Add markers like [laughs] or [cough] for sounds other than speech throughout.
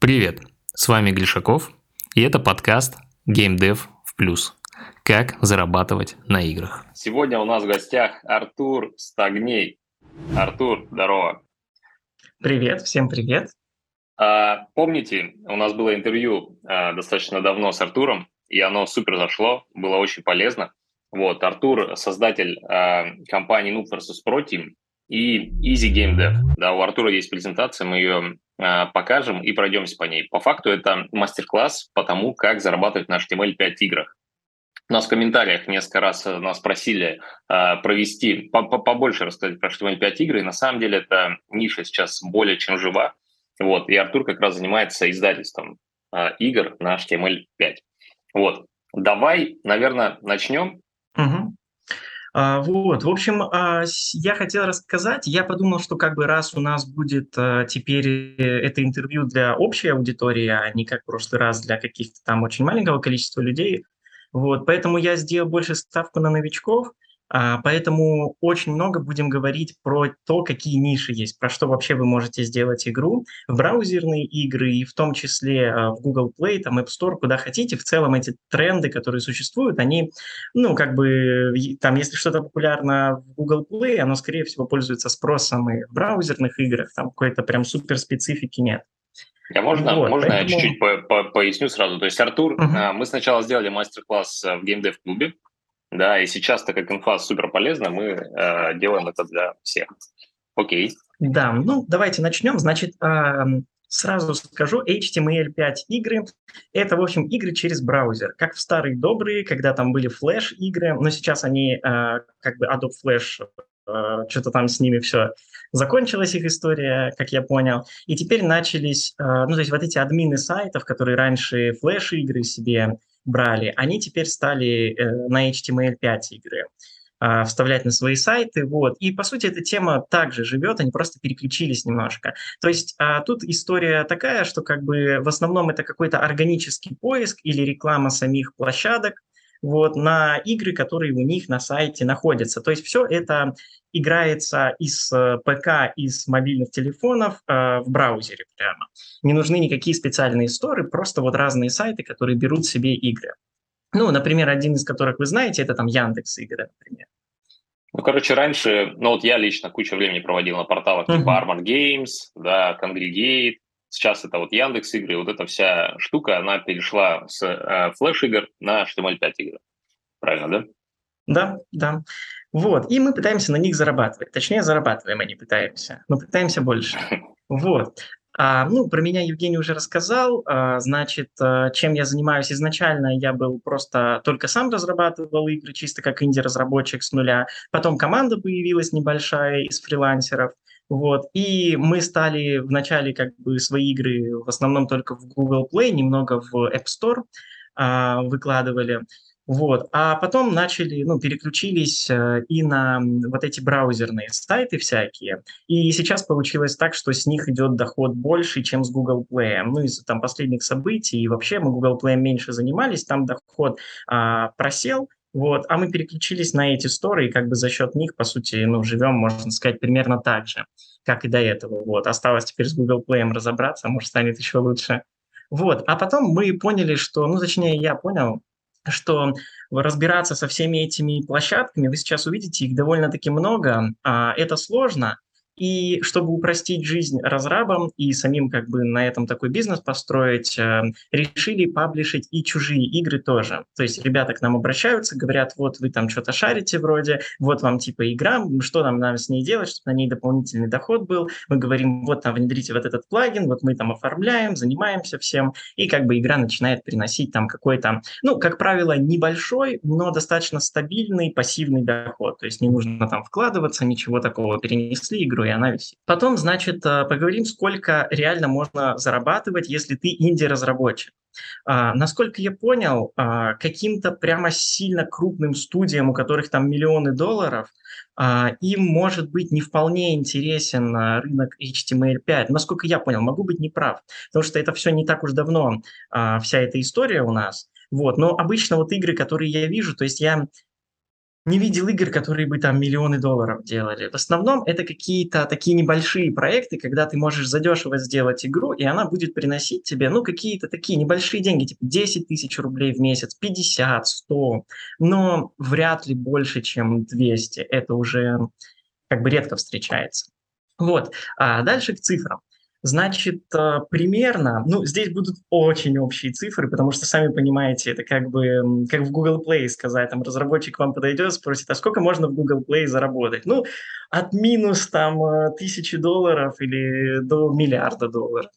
Привет, с вами Глишаков, и это подкаст GameDev в плюс. Как зарабатывать на играх. Сегодня у нас в гостях Артур Стагней. Артур, здорово. Привет, всем привет. А, помните, у нас было интервью а, достаточно давно с Артуром, и оно супер зашло, было очень полезно. Вот, Артур, создатель а, компании Noob vs. Pro Team и Easy Game Dev. Да, у Артура есть презентация, мы ее а, покажем и пройдемся по ней. По факту это мастер-класс по тому, как зарабатывать на HTML5 играх. У нас в комментариях несколько раз э, нас просили э, провести, по побольше рассказать про HTML5 игры. И на самом деле эта ниша сейчас более чем жива. Вот, и Артур как раз занимается издательством э, игр на HTML5. Вот, давай, наверное, начнем. А, вот, в общем, а, я хотел рассказать, я подумал, что как бы раз у нас будет а, теперь э, это интервью для общей аудитории, а не как в прошлый раз для каких-то там очень маленького количества людей, вот, поэтому я сделал больше ставку на новичков, поэтому очень много будем говорить про то, какие ниши есть, про что вообще вы можете сделать игру, в браузерные игры, и в том числе а, в Google Play, там App Store, куда хотите. В целом эти тренды, которые существуют, они, ну, как бы, там, если что-то популярно в Google Play, оно, скорее всего, пользуется спросом и в браузерных играх, там какой-то прям супер специфики нет. Я можно, вот, можно поэтому... я чуть-чуть по -по поясню сразу? То есть, Артур, uh-huh. мы сначала сделали мастер-класс в геймдев-клубе, да, и сейчас, так как инфа супер полезна, мы э, делаем это для всех. Окей. Да, ну давайте начнем. Значит, э, сразу скажу, HTML5 игры – это, в общем, игры через браузер. Как в старые добрые, когда там были флеш-игры, но сейчас они, э, как бы Adobe Flash, э, что-то там с ними все закончилась их история, как я понял, и теперь начались, э, ну, то есть вот эти админы сайтов, которые раньше флеш-игры себе брали, они теперь стали э, на HTML5 игры а, вставлять на свои сайты, вот. И, по сути, эта тема также живет, они просто переключились немножко. То есть а, тут история такая, что как бы в основном это какой-то органический поиск или реклама самих площадок, вот, на игры, которые у них на сайте находятся. То есть все это играется из э, ПК, из мобильных телефонов э, в браузере прямо. Не нужны никакие специальные сторы, просто вот разные сайты, которые берут себе игры. Ну, например, один из которых вы знаете, это там Яндекс игры, например. Ну, короче, раньше, ну вот я лично кучу времени проводил на порталах uh-huh. типа Armor Games, да, Congregate, сейчас это вот Яндекс игры, вот эта вся штука, она перешла с э, флеш-игр на HTML5 игры. Правильно, да? Да, да. Вот, и мы пытаемся на них зарабатывать. Точнее, зарабатываем, а не пытаемся, но пытаемся больше. [laughs] Вот. А, ну, про меня Евгений уже рассказал. А, значит, а, чем я занимаюсь изначально, я был просто только сам разрабатывал игры, чисто как инди-разработчик с нуля. Потом команда появилась небольшая из фрилансеров. Вот. И мы стали вначале как бы свои игры в основном только в Google Play, немного в App Store а, выкладывали. Вот. А потом начали, ну, переключились э, и на вот эти браузерные сайты всякие. И сейчас получилось так, что с них идет доход больше, чем с Google Play. Ну, из там последних событий, и вообще мы Google Play меньше занимались, там доход а, просел, вот, а мы переключились на эти сторы, и как бы за счет них, по сути, ну, живем, можно сказать, примерно так же, как и до этого. Вот, осталось теперь с Google Play разобраться, может, станет еще лучше. Вот, а потом мы поняли, что, ну, точнее, я понял, что разбираться со всеми этими площадками, вы сейчас увидите, их довольно-таки много, а, это сложно, и чтобы упростить жизнь разрабам и самим как бы на этом такой бизнес построить, э, решили паблишить и чужие игры тоже. То есть ребята к нам обращаются, говорят, вот вы там что-то шарите вроде, вот вам типа игра, что нам надо с ней делать, чтобы на ней дополнительный доход был. Мы говорим, вот там внедрите вот этот плагин, вот мы там оформляем, занимаемся всем, и как бы игра начинает приносить там какой-то, ну, как правило, небольшой, но достаточно стабильный пассивный доход. То есть не нужно там вкладываться, ничего такого. Перенесли игру, и она висит. Потом, значит, э, поговорим, сколько реально можно зарабатывать, если ты инди-разработчик. А, насколько я понял, а, каким-то прямо сильно крупным студиям, у которых там миллионы долларов, а, им может быть не вполне интересен рынок HTML5. Насколько я понял, могу быть неправ, потому что это все не так уж давно, вся эта история у нас. Вот. Но обычно вот игры, которые я вижу, то есть я не видел игр, которые бы там миллионы долларов делали. В основном это какие-то такие небольшие проекты, когда ты можешь задешево сделать игру, и она будет приносить тебе, ну, какие-то такие небольшие деньги, типа 10 тысяч рублей в месяц, 50, 100, но вряд ли больше, чем 200. Это уже как бы редко встречается. Вот. А дальше к цифрам. Значит, э, примерно, ну, здесь будут очень общие цифры, потому что, сами понимаете, это как бы, как в Google Play сказать, там, разработчик вам подойдет, спросит, а сколько можно в Google Play заработать? Ну, от минус, там, э, тысячи долларов или до миллиарда долларов.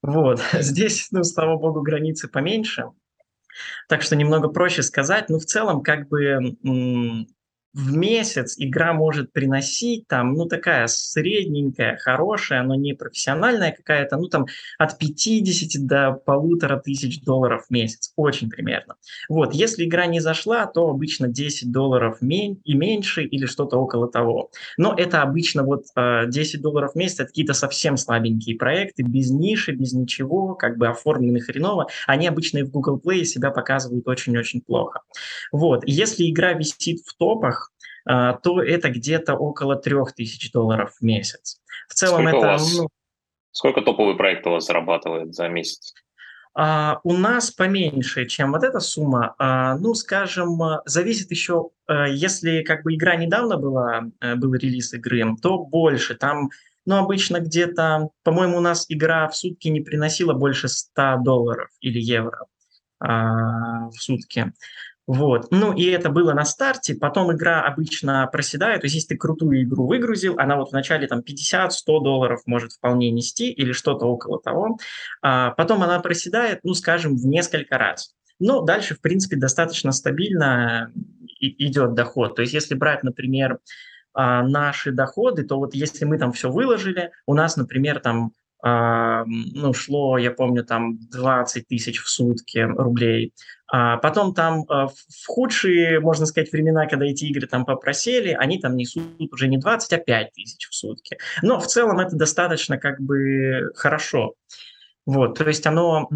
Вот, [laughs] здесь, ну, слава богу, границы поменьше, так что немного проще сказать, но в целом как бы в месяц игра может приносить там, ну, такая средненькая, хорошая, но не профессиональная какая-то, ну, там, от 50 до полутора тысяч долларов в месяц. Очень примерно. Вот, если игра не зашла, то обычно 10 долларов и меньше или что-то около того. Но это обычно вот 10 а, долларов в месяц, это какие-то совсем слабенькие проекты, без ниши, без ничего, как бы оформлены хреново. Они обычно и в Google Play себя показывают очень-очень плохо. Вот, если игра висит в топах, то это где-то около 3000 долларов в месяц. В целом сколько это... вас, ну, сколько топовый проект у вас зарабатывает за месяц? Uh, у нас поменьше, чем вот эта сумма. Uh, ну, скажем, зависит еще, uh, если как бы игра недавно была, был релиз игры, то больше. Там, ну, обычно где-то, по-моему, у нас игра в сутки не приносила больше 100 долларов или евро в сутки. Вот. Ну и это было на старте, потом игра обычно проседает, то есть если ты крутую игру выгрузил, она вот вначале там 50-100 долларов может вполне нести или что-то около того, а потом она проседает, ну скажем, в несколько раз. Но дальше, в принципе, достаточно стабильно идет доход. То есть если брать, например, а, наши доходы, то вот если мы там все выложили, у нас, например, там ну, шло, я помню, там 20 тысяч в сутки рублей. А потом там а, в худшие, можно сказать, времена, когда эти игры там попросели, они там несут уже не 20, а 5 тысяч в сутки. Но в целом это достаточно как бы хорошо. Вот, то есть оно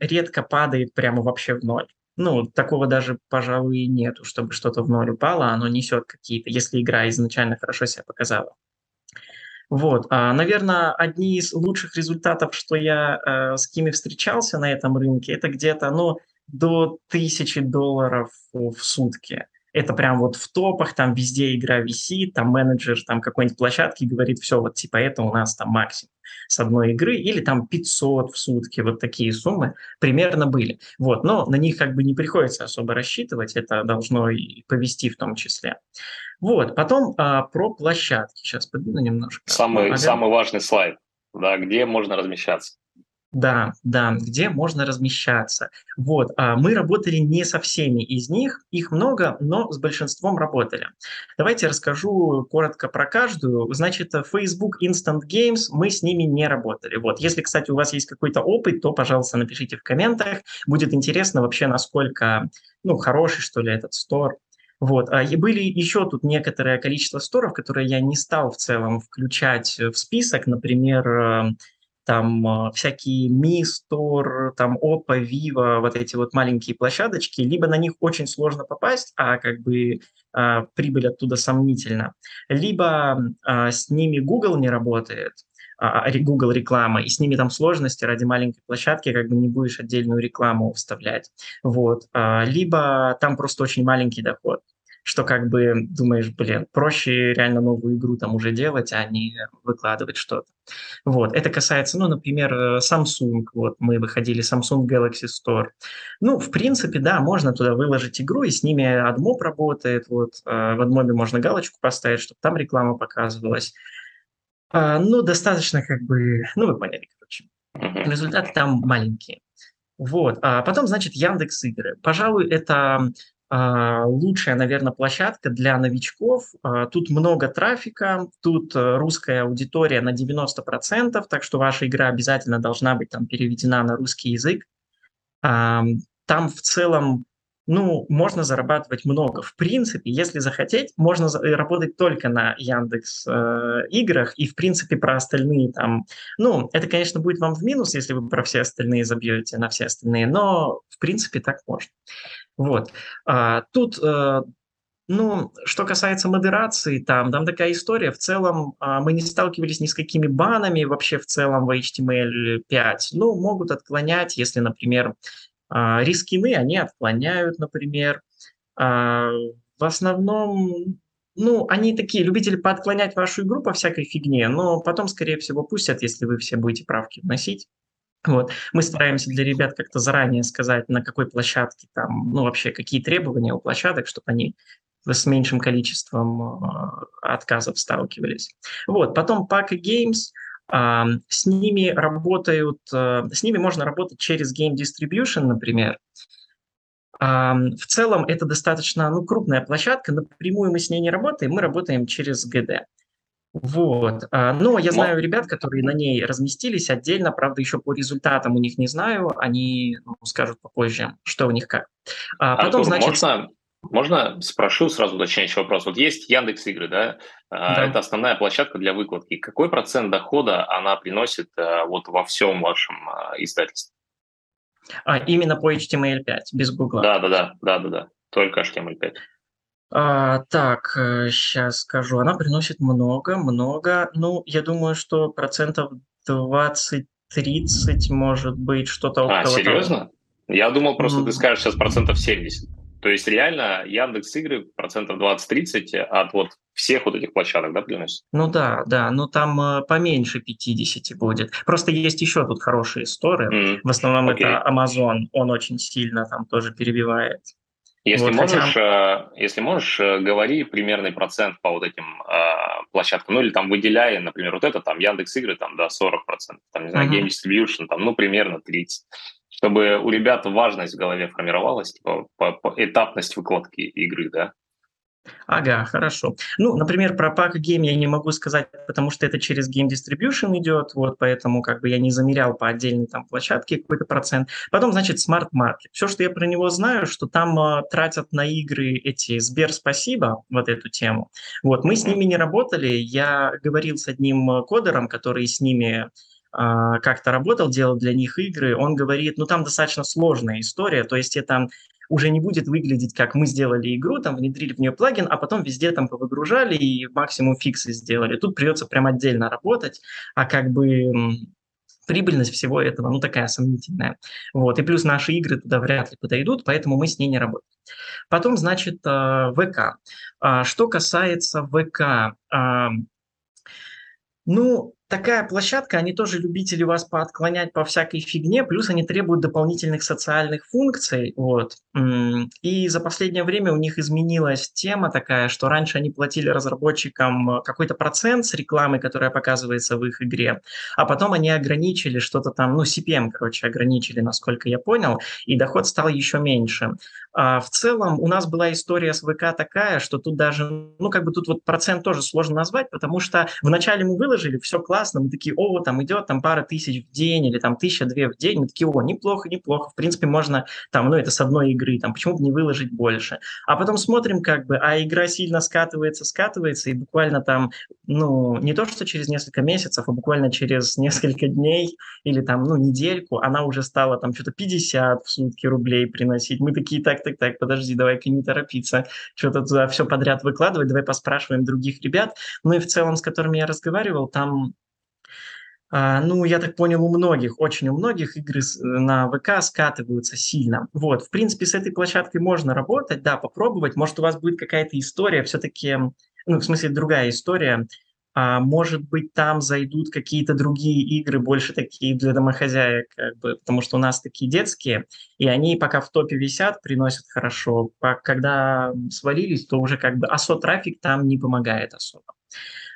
редко падает прямо вообще в ноль. Ну, такого даже, пожалуй, нету, чтобы что-то в ноль упало, оно несет какие-то, если игра изначально хорошо себя показала. Вот, а, наверное, одни из лучших результатов, что я э, с кем встречался на этом рынке, это где-то, ну, до тысячи долларов в сутки. Это прям вот в топах, там везде игра висит, там менеджер там какой-нибудь площадки говорит, все, вот типа это у нас там максимум с одной игры, или там 500 в сутки, вот такие суммы примерно были. Вот, но на них как бы не приходится особо рассчитывать, это должно и повести в том числе. Вот, потом а, про площадки. Сейчас подвину немножко. Самый, ага. самый важный слайд, да, где можно размещаться. Да, да, где можно размещаться. Вот, а мы работали не со всеми из них, их много, но с большинством работали. Давайте расскажу коротко про каждую. Значит, Facebook Instant Games, мы с ними не работали. Вот, если, кстати, у вас есть какой-то опыт, то, пожалуйста, напишите в комментах. Будет интересно вообще, насколько, ну, хороший, что ли, этот стор. Вот. А, были еще тут некоторое количество сторов, которые я не стал в целом включать в список. Например, э, там а, всякие Store, там Oppo, Vivo, вот эти вот маленькие площадочки, либо на них очень сложно попасть, а как бы а, прибыль оттуда сомнительна, либо а, с ними Google не работает, а, а Google реклама, и с ними там сложности ради маленькой площадки, как бы не будешь отдельную рекламу вставлять. Вот. А, либо там просто очень маленький доход что как бы думаешь, блин, проще реально новую игру там уже делать, а не выкладывать что-то. Вот, это касается, ну, например, Samsung, вот мы выходили Samsung Galaxy Store. Ну, в принципе, да, можно туда выложить игру, и с ними AdMob работает, вот, э, в AdMob можно галочку поставить, чтобы там реклама показывалась. А, ну, достаточно как бы, ну, вы поняли, короче. Результаты там маленькие. Вот. А потом, значит, Яндекс Игры. Пожалуй, это лучшая, наверное, площадка для новичков. А, тут много трафика, тут э, русская аудитория на 90%, так что ваша игра обязательно должна быть там переведена на русский язык. Там в целом, ну, можно зарабатывать много. В принципе, если захотеть, можно э, работать только на Яндекс э, играх и, в принципе, про остальные там. Ну, это, конечно, будет вам в минус, если вы про все остальные забьете на все остальные, но, в принципе, так можно. Вот. А, тут а, ну, что касается модерации, там, там такая история. В целом а, мы не сталкивались ни с какими банами вообще в целом в HTML5. Ну, могут отклонять, если, например, рискины они отклоняют, например. А, в основном, ну, они такие любители поотклонять вашу игру по всякой фигне, но потом, скорее всего, пустят, если вы все будете правки вносить. Вот. Мы стараемся для ребят как-то заранее сказать, на какой площадке там, ну, вообще, какие требования у площадок, чтобы они с меньшим количеством э, отказов сталкивались. Вот. Потом Pack Games, с ними работают, э, с ними можно работать через Game Distribution, например. В целом это достаточно ну, крупная площадка, напрямую мы с ней не работаем, мы работаем через GD. Вот. А, но я знаю ребят, которые на ней разместились отдельно, правда, еще по результатам у них не знаю, они ну, скажут попозже, что у них как. А потом, Артур, значит... можно, можно спрошу сразу уточняющий вопрос? Вот есть Яндекс Игры, да? А, да? Это основная площадка для выкладки. Какой процент дохода она приносит а, вот во всем вашем издательстве? А, именно по HTML5, без Google. Да, да, да, да, да, да. Только HTML5. А, так, сейчас э, скажу. Она приносит много, много. Ну, я думаю, что процентов 20-30 может быть что-то а, около серьезно? Того. Я думал, просто mm. ты скажешь сейчас процентов 70. То есть реально Яндекс игры процентов 20-30 от вот всех вот этих площадок, да, приносит? Ну да, да, но там э, поменьше 50 будет. Просто есть еще тут хорошие сторы. Mm. В основном okay. это Amazon, он очень сильно там тоже перебивает. Если вот, можешь, хотя... Э, если можешь, э, говори примерный процент по вот этим э, площадкам, ну или там выделяя, например, вот это там Яндекс Игры, там, да, 40%, там, не знаю, uh-huh. Game Distribution, там, ну, примерно 30 чтобы у ребят важность в голове формировалась, типа, по, по этапность выкладки игры, да? Ага, хорошо. Ну, например, про Pack Game я не могу сказать, потому что это через Game Distribution идет, вот, поэтому как бы я не замерял по отдельной там площадке какой-то процент. Потом, значит, Smart Market. Все, что я про него знаю, что там э, тратят на игры эти Сбер спасибо, вот эту тему. Вот, мы с ними не работали, я говорил с одним э, кодером, который с ними а, как-то работал, делал для них игры, он говорит, ну там достаточно сложная история, то есть это уже не будет выглядеть, как мы сделали игру, там внедрили в нее плагин, а потом везде там повыгружали и максимум фиксы сделали. Тут придется прям отдельно работать, а как бы прибыльность всего этого, ну, такая сомнительная. Вот. И плюс наши игры туда вряд ли подойдут, поэтому мы с ней не работаем. Потом, значит, э, ВК. А, что касается ВК, ну, такая площадка, они тоже любители вас поотклонять по всякой фигне, плюс они требуют дополнительных социальных функций, вот. И за последнее время у них изменилась тема такая, что раньше они платили разработчикам какой-то процент с рекламы, которая показывается в их игре, а потом они ограничили что-то там, ну, CPM, короче, ограничили, насколько я понял, и доход стал еще меньше. А в целом у нас была история с ВК такая, что тут даже, ну, как бы тут вот процент тоже сложно назвать, потому что вначале мы выложили, все классно, мы такие, о, там идет там пара тысяч в день или там тысяча-две в день, мы такие, о, неплохо, неплохо, в принципе, можно там, ну, это с одной игры, там, почему бы не выложить больше. А потом смотрим, как бы, а игра сильно скатывается, скатывается, и буквально там, ну, не то, что через несколько месяцев, а буквально через [laughs] несколько дней или там, ну, недельку, она уже стала там что-то 50 в сутки рублей приносить. Мы такие, так, так, так, подожди, давай-ка не торопиться, что-то туда все подряд выкладывать, давай поспрашиваем других ребят. Ну и в целом, с которыми я разговаривал, там ну, я так понял, у многих, очень у многих игры на ВК скатываются сильно. Вот, в принципе, с этой площадкой можно работать, да, попробовать. Может, у вас будет какая-то история, все-таки, ну, в смысле, другая история, а может быть, там зайдут какие-то другие игры, больше такие для домохозяек, как бы, потому что у нас такие детские, и они пока в топе висят, приносят хорошо. Когда свалились, то уже как бы особо трафик там не помогает особо.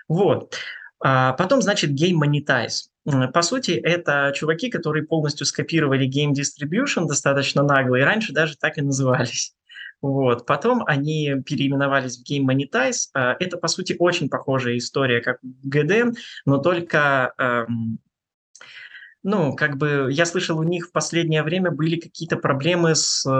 Вот. А потом, значит, Game Monetize. По сути, это чуваки, которые полностью скопировали Game Distribution достаточно нагло, и раньше даже так и назывались. Вот. Потом они переименовались в Game Monetize. А, это, по сути, очень похожая история, как в GD, но только эм, ну, как бы я слышал, у них в последнее время были какие-то проблемы с э,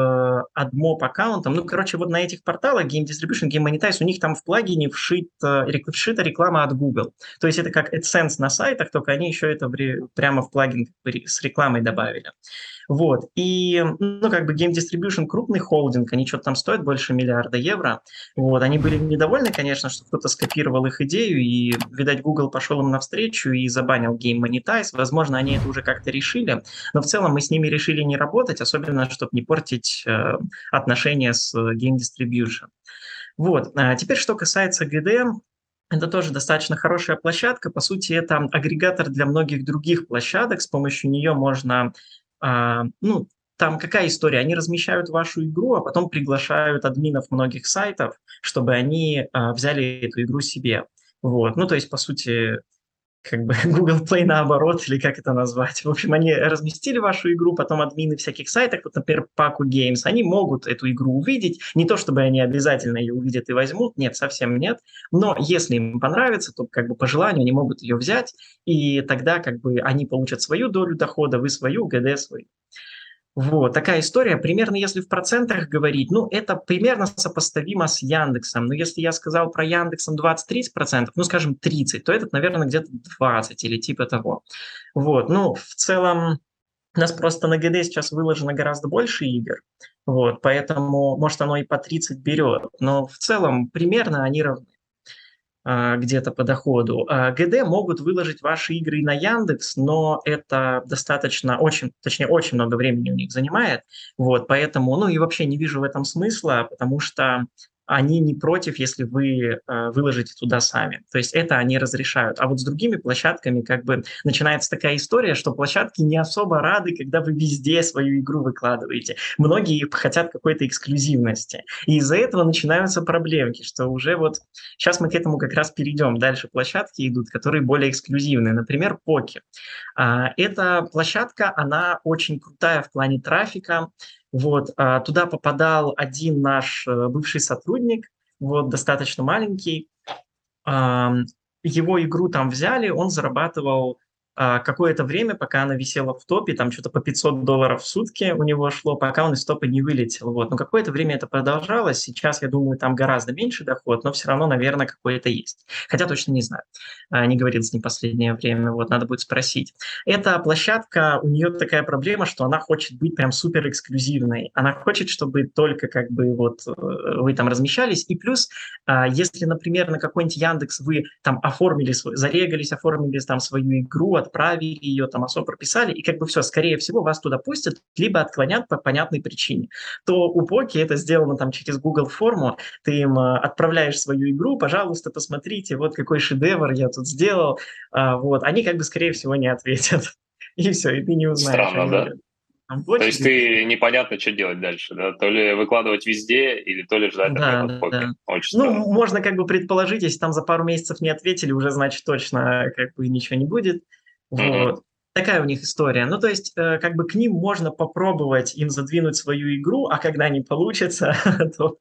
AdMob аккаунтом. Ну, короче, вот на этих порталах Game Distribution, Game Monetize, у них там в плагине вшит, э, вшита реклама от Google. То есть это как AdSense на сайтах, только они еще это в, прямо в плагин с рекламой добавили. Вот. И, ну, как бы Game Distribution крупный холдинг, они что-то там стоят больше миллиарда евро. Вот. Они были недовольны, конечно, что кто-то скопировал их идею, и, видать, Google пошел им навстречу и забанил Game Monetize. Возможно, они это уже как-то решили, но в целом мы с ними решили не работать, особенно, чтобы не портить э, отношения с Game Distribution. Вот. А теперь, что касается GDM, это тоже достаточно хорошая площадка. По сути, это агрегатор для многих других площадок. С помощью нее можно, а, ну, там какая история? Они размещают вашу игру, а потом приглашают админов многих сайтов, чтобы они а, взяли эту игру себе. Вот. Ну, то есть, по сути, как бы [laughs] Google Play наоборот, или как это назвать. В общем, они разместили вашу игру, потом админы всяких сайтах, вот, например, Paku Games, они могут эту игру увидеть. Не то, чтобы они обязательно ее увидят и возьмут, нет, совсем нет. Но если им понравится, то как бы по желанию они могут ее взять, и тогда как бы они получат свою долю дохода, вы свою, ГД свою. Вот, такая история. Примерно, если в процентах говорить, ну, это примерно сопоставимо с Яндексом. Но если я сказал про Яндексом 20-30 процентов, ну, скажем, 30, то этот, наверное, где-то 20 или типа того. Вот, ну, в целом, у нас просто на ГД сейчас выложено гораздо больше игр, вот, поэтому, может, оно и по 30 берет, но в целом примерно они равны. А, где-то по доходу. А, ГД могут выложить ваши игры на Яндекс, но это достаточно, очень, точнее, очень много времени у них занимает. Вот, поэтому, ну и вообще не вижу в этом смысла, потому что они не против, если вы э, выложите туда сами. То есть это они разрешают. А вот с другими площадками как бы начинается такая история, что площадки не особо рады, когда вы везде свою игру выкладываете. Многие хотят какой-то эксклюзивности. И из-за этого начинаются проблемки, что уже вот сейчас мы к этому как раз перейдем. Дальше площадки идут, которые более эксклюзивные. Например, Поки. А, эта площадка, она очень крутая в плане трафика, вот, а, туда попадал один наш э, бывший сотрудник, вот, достаточно маленький. Его игру там взяли, он зарабатывал какое-то время, пока она висела в топе, там что-то по 500 долларов в сутки у него шло, пока он из топа не вылетел. Вот. Но какое-то время это продолжалось. Сейчас, я думаю, там гораздо меньше доход, но все равно, наверное, какой-то есть. Хотя точно не знаю. А, не говорил с ним последнее время, вот надо будет спросить. Эта площадка, у нее такая проблема, что она хочет быть прям супер эксклюзивной. Она хочет, чтобы только как бы вот э, вы там размещались. И плюс, а, если, например, на какой-нибудь Яндекс вы там оформили, зарегались, оформили там свою игру, отправили ее, там особо прописали, и как бы все, скорее всего, вас туда пустят, либо отклонят по понятной причине. То у Поки это сделано там через Google форму, ты им э, отправляешь свою игру, пожалуйста, посмотрите, вот какой шедевр я тут сделал, а, вот, они как бы, скорее всего, не ответят. [laughs] И все, и ты не узнаешь. Странно, да? То есть ты непонятно, что делать дальше, да? То ли выкладывать везде, или то ли ждать да, да, да. Очень ну, можно как бы предположить, если там за пару месяцев не ответили, уже значит точно как бы ничего не будет. Вот. Такая у них история. Ну, то есть, э, как бы к ним можно попробовать им задвинуть свою игру, а когда не получится, [laughs] то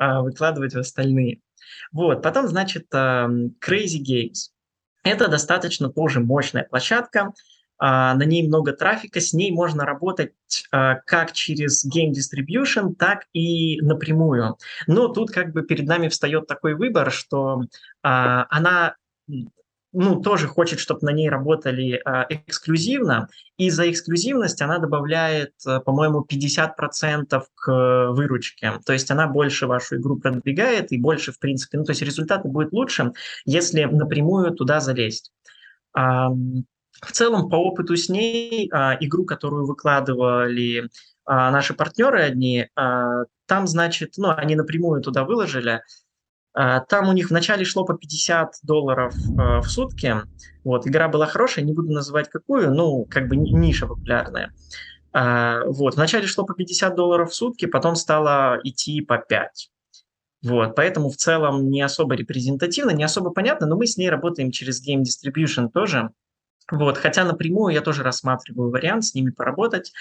э, выкладывать в остальные. Вот. Потом, значит, э, Crazy Games. Это достаточно тоже мощная площадка. Uh, на ней много трафика, с ней можно работать uh, как через Game Distribution, так и напрямую. Но тут как бы перед нами встает такой выбор, что uh, она ну, тоже хочет, чтобы на ней работали э, эксклюзивно, и за эксклюзивность она добавляет, э, по-моему, 50% к выручке. То есть она больше вашу игру продвигает и больше, в принципе, ну, то есть результаты будут лучше, если напрямую туда залезть. А, в целом, по опыту с ней, а, игру, которую выкладывали а, наши партнеры одни, а, там, значит, ну, они напрямую туда выложили – там у них вначале шло по 50 долларов э, в сутки. Вот, игра была хорошая, не буду называть какую, ну, как бы ниша популярная. А, вот, вначале шло по 50 долларов в сутки, потом стало идти по 5. Вот, поэтому в целом не особо репрезентативно, не особо понятно, но мы с ней работаем через Game Distribution тоже. Вот, хотя напрямую я тоже рассматриваю вариант с ними поработать.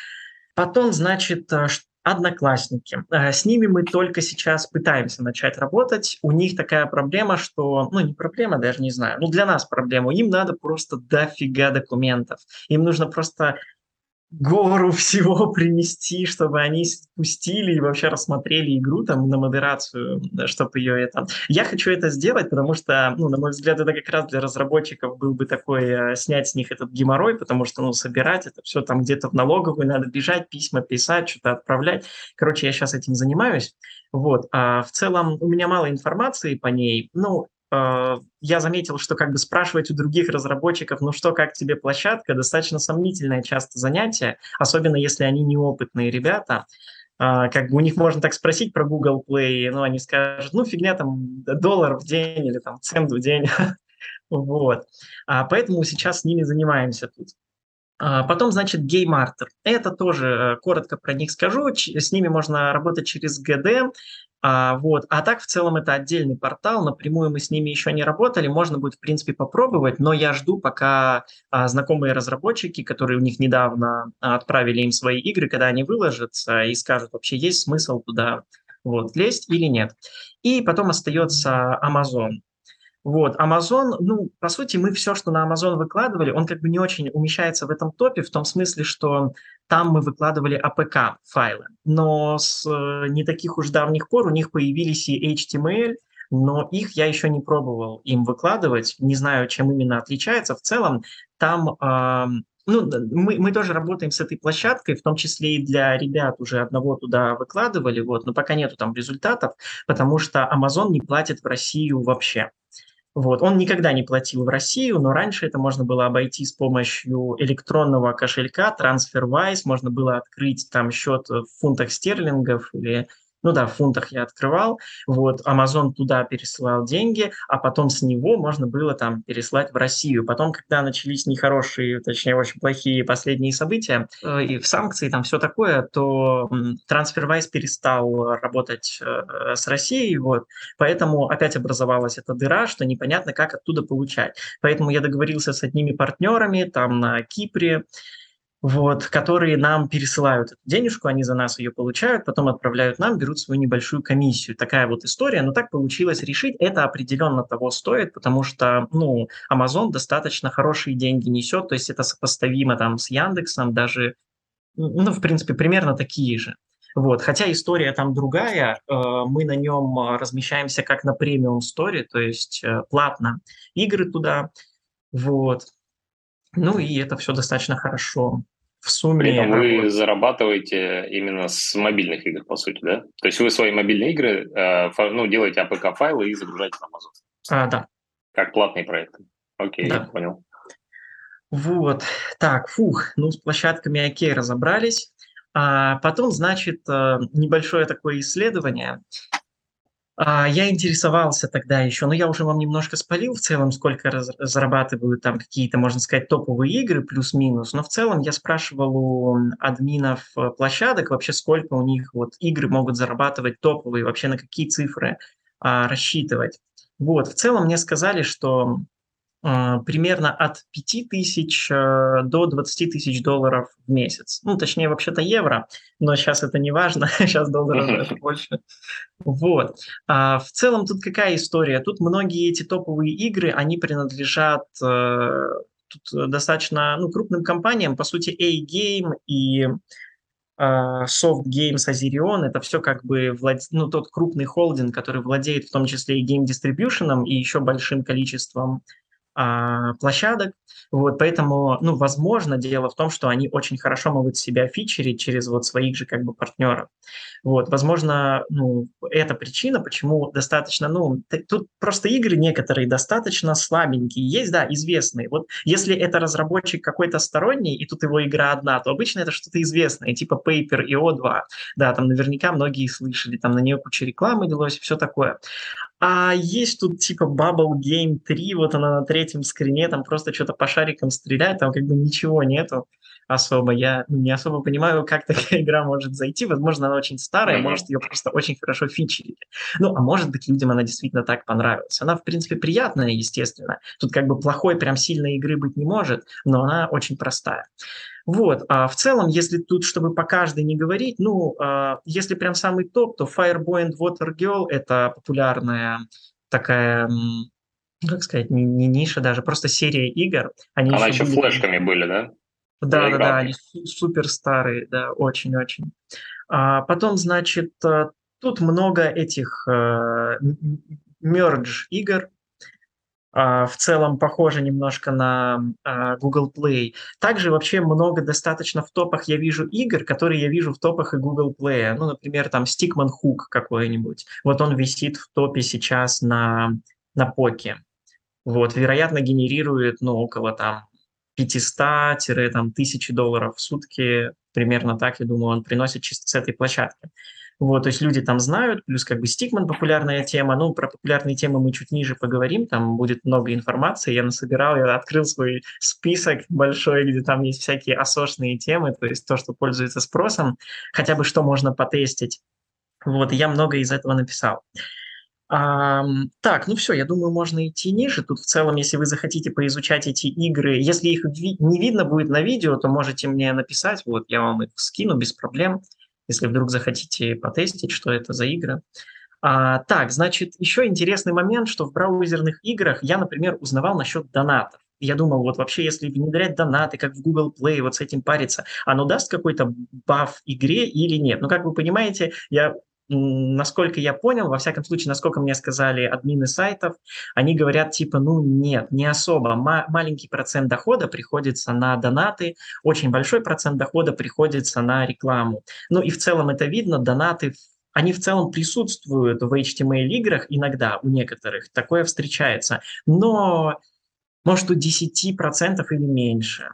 Потом, значит, э, Одноклассники. Э, с ними мы только сейчас пытаемся начать работать. У них такая проблема, что, ну не проблема, даже не знаю, ну для нас проблема. Им надо просто дофига документов. Им нужно просто гору [laughs] всего принести, чтобы они спустили и вообще рассмотрели игру там на модерацию, чтобы ее это... Я хочу это сделать, потому что, ну, на мой взгляд, это как раз для разработчиков был бы такой, э, снять с них этот геморрой, потому что, ну, собирать это все там где-то в налоговую, надо бежать, письма писать, что-то отправлять. Короче, я сейчас этим занимаюсь. Вот. А в целом у меня мало информации по ней. Ну, я заметил, что как бы спрашивать у других разработчиков, ну что, как тебе площадка, достаточно сомнительное часто занятие, особенно если они неопытные ребята. Uh, как бы у них можно так спросить про Google Play, но они скажут, ну, фигня там, доллар в день или там цент в день. [laughs] вот. Uh, поэтому сейчас с ними занимаемся тут. Uh, потом, значит, GameArter. Это тоже э, коротко про них скажу. С ними можно работать через GD. А, вот. а так в целом это отдельный портал, напрямую мы с ними еще не работали, можно будет в принципе попробовать, но я жду, пока а, знакомые разработчики, которые у них недавно отправили им свои игры, когда они выложатся и скажут, вообще есть смысл туда вот, лезть или нет. И потом остается Amazon. Вот, Amazon, ну, по сути, мы все, что на Amazon выкладывали, он как бы не очень умещается в этом топе, в том смысле, что там мы выкладывали APK-файлы. Но с э, не таких уж давних пор у них появились и HTML, но их я еще не пробовал им выкладывать. Не знаю, чем именно отличается. В целом, там э, ну, мы, мы тоже работаем с этой площадкой, в том числе и для ребят уже одного туда выкладывали, вот, но пока нету там результатов, потому что Amazon не платит в Россию вообще. Вот. Он никогда не платил в Россию, но раньше это можно было обойти с помощью электронного кошелька TransferWise, можно было открыть там счет в фунтах стерлингов или ну да, в фунтах я открывал, вот, Amazon туда пересылал деньги, а потом с него можно было там переслать в Россию. Потом, когда начались нехорошие, точнее, очень плохие последние события, э, и в санкции там все такое, то TransferWise перестал работать э, с Россией, вот, поэтому опять образовалась эта дыра, что непонятно, как оттуда получать. Поэтому я договорился с одними партнерами там на Кипре, вот, которые нам пересылают эту денежку, они за нас ее получают, потом отправляют нам, берут свою небольшую комиссию. Такая вот история, но так получилось решить, это определенно того стоит, потому что, ну, Amazon достаточно хорошие деньги несет, то есть это сопоставимо там с Яндексом, даже, ну, в принципе, примерно такие же. Вот. Хотя история там другая, э, мы на нем размещаемся как на премиум сторе, то есть э, платно игры туда. Вот. Ну и это все достаточно хорошо в сумме... При этом вы зарабатываете именно с мобильных игр, по сути, да? То есть вы свои мобильные игры э, ну, делаете APK-файлы и загружаете на Amazon? А, да. Как платные проекты. Окей, да. я понял. Вот, так, фух, ну с площадками окей, разобрались. А потом, значит, э, небольшое такое исследование. А, я интересовался тогда еще, но я уже вам немножко спалил в целом, сколько раз, зарабатывают там какие-то, можно сказать, топовые игры, плюс-минус. Но в целом я спрашивал у админов э, площадок вообще, сколько у них вот игры могут зарабатывать топовые, вообще на какие цифры а, рассчитывать. Вот, в целом мне сказали, что примерно от 5 тысяч э, до 20 тысяч долларов в месяц. Ну, точнее, вообще-то евро, но сейчас это не важно, [laughs] сейчас долларов даже больше. Вот. А в целом тут какая история? Тут многие эти топовые игры, они принадлежат э, тут достаточно ну, крупным компаниям, по сути, A-Game и Soft Games Azerion, это все как бы влад... ну, тот крупный холдинг, который владеет в том числе и Game Distribution, и еще большим количеством а, площадок. Вот, поэтому, ну, возможно, дело в том, что они очень хорошо могут себя фичерить через вот своих же как бы партнеров. Вот, возможно, ну, это причина, почему достаточно, ну, тут просто игры некоторые достаточно слабенькие. Есть, да, известные. Вот если это разработчик какой-то сторонний, и тут его игра одна, то обычно это что-то известное, типа Paper и O2. Да, там наверняка многие слышали, там на нее куча рекламы велось, все такое. А есть тут типа Bubble Game 3, вот она на третьем скрине, там просто что-то по шарикам стреляет, там как бы ничего нету особо. Я не особо понимаю, как [laughs] такая игра может зайти. Возможно, она очень старая, может, ее просто очень хорошо фичерили. Ну, а может быть, людям она действительно так понравилась. Она, в принципе, приятная, естественно. Тут как бы плохой, прям сильной игры быть не может, но она очень простая. Вот, а в целом, если тут, чтобы по каждой не говорить, ну, а, если прям самый топ, то Fireboy and Water Girl – это популярная такая как сказать, не, не ниша даже, просто серия игр. Они Она еще, еще были... флешками были, да? Да, да, да, они супер старые, да, очень-очень. А потом, значит, э, тут много этих э, мердж игр, а, в целом похоже немножко на а, Google Play. Также вообще много достаточно в топах я вижу игр, которые я вижу в топах и Google Play. Ну, например, там Stickman Hook какой-нибудь. Вот он висит в топе сейчас на, на поке. Вот, вероятно, генерирует, ну, около там 500-1000 долларов в сутки. Примерно так, я думаю, он приносит чисто с этой площадки. Вот, то есть люди там знают, плюс как бы Стикман популярная тема. Ну, про популярные темы мы чуть ниже поговорим, там будет много информации. Я насобирал, я открыл свой список большой, где там есть всякие осошные темы, то есть то, что пользуется спросом, хотя бы что можно потестить. Вот, и я много из этого написал. А, так, ну все, я думаю, можно идти ниже. Тут в целом, если вы захотите поизучать эти игры, если их ви- не видно будет на видео, то можете мне написать, вот я вам их скину без проблем если вдруг захотите потестить, что это за игры. А, так, значит, еще интересный момент, что в браузерных играх я, например, узнавал насчет донатов. Я думал, вот вообще, если внедрять донаты, как в Google Play, вот с этим париться, оно даст какой-то баф игре или нет? Ну, как вы понимаете, я насколько я понял, во всяком случае, насколько мне сказали админы сайтов, они говорят типа, ну нет, не особо. Ма- маленький процент дохода приходится на донаты, очень большой процент дохода приходится на рекламу. Ну и в целом это видно, донаты они в целом присутствуют в HTML-играх иногда, у некоторых, такое встречается, но может у 10% или меньше.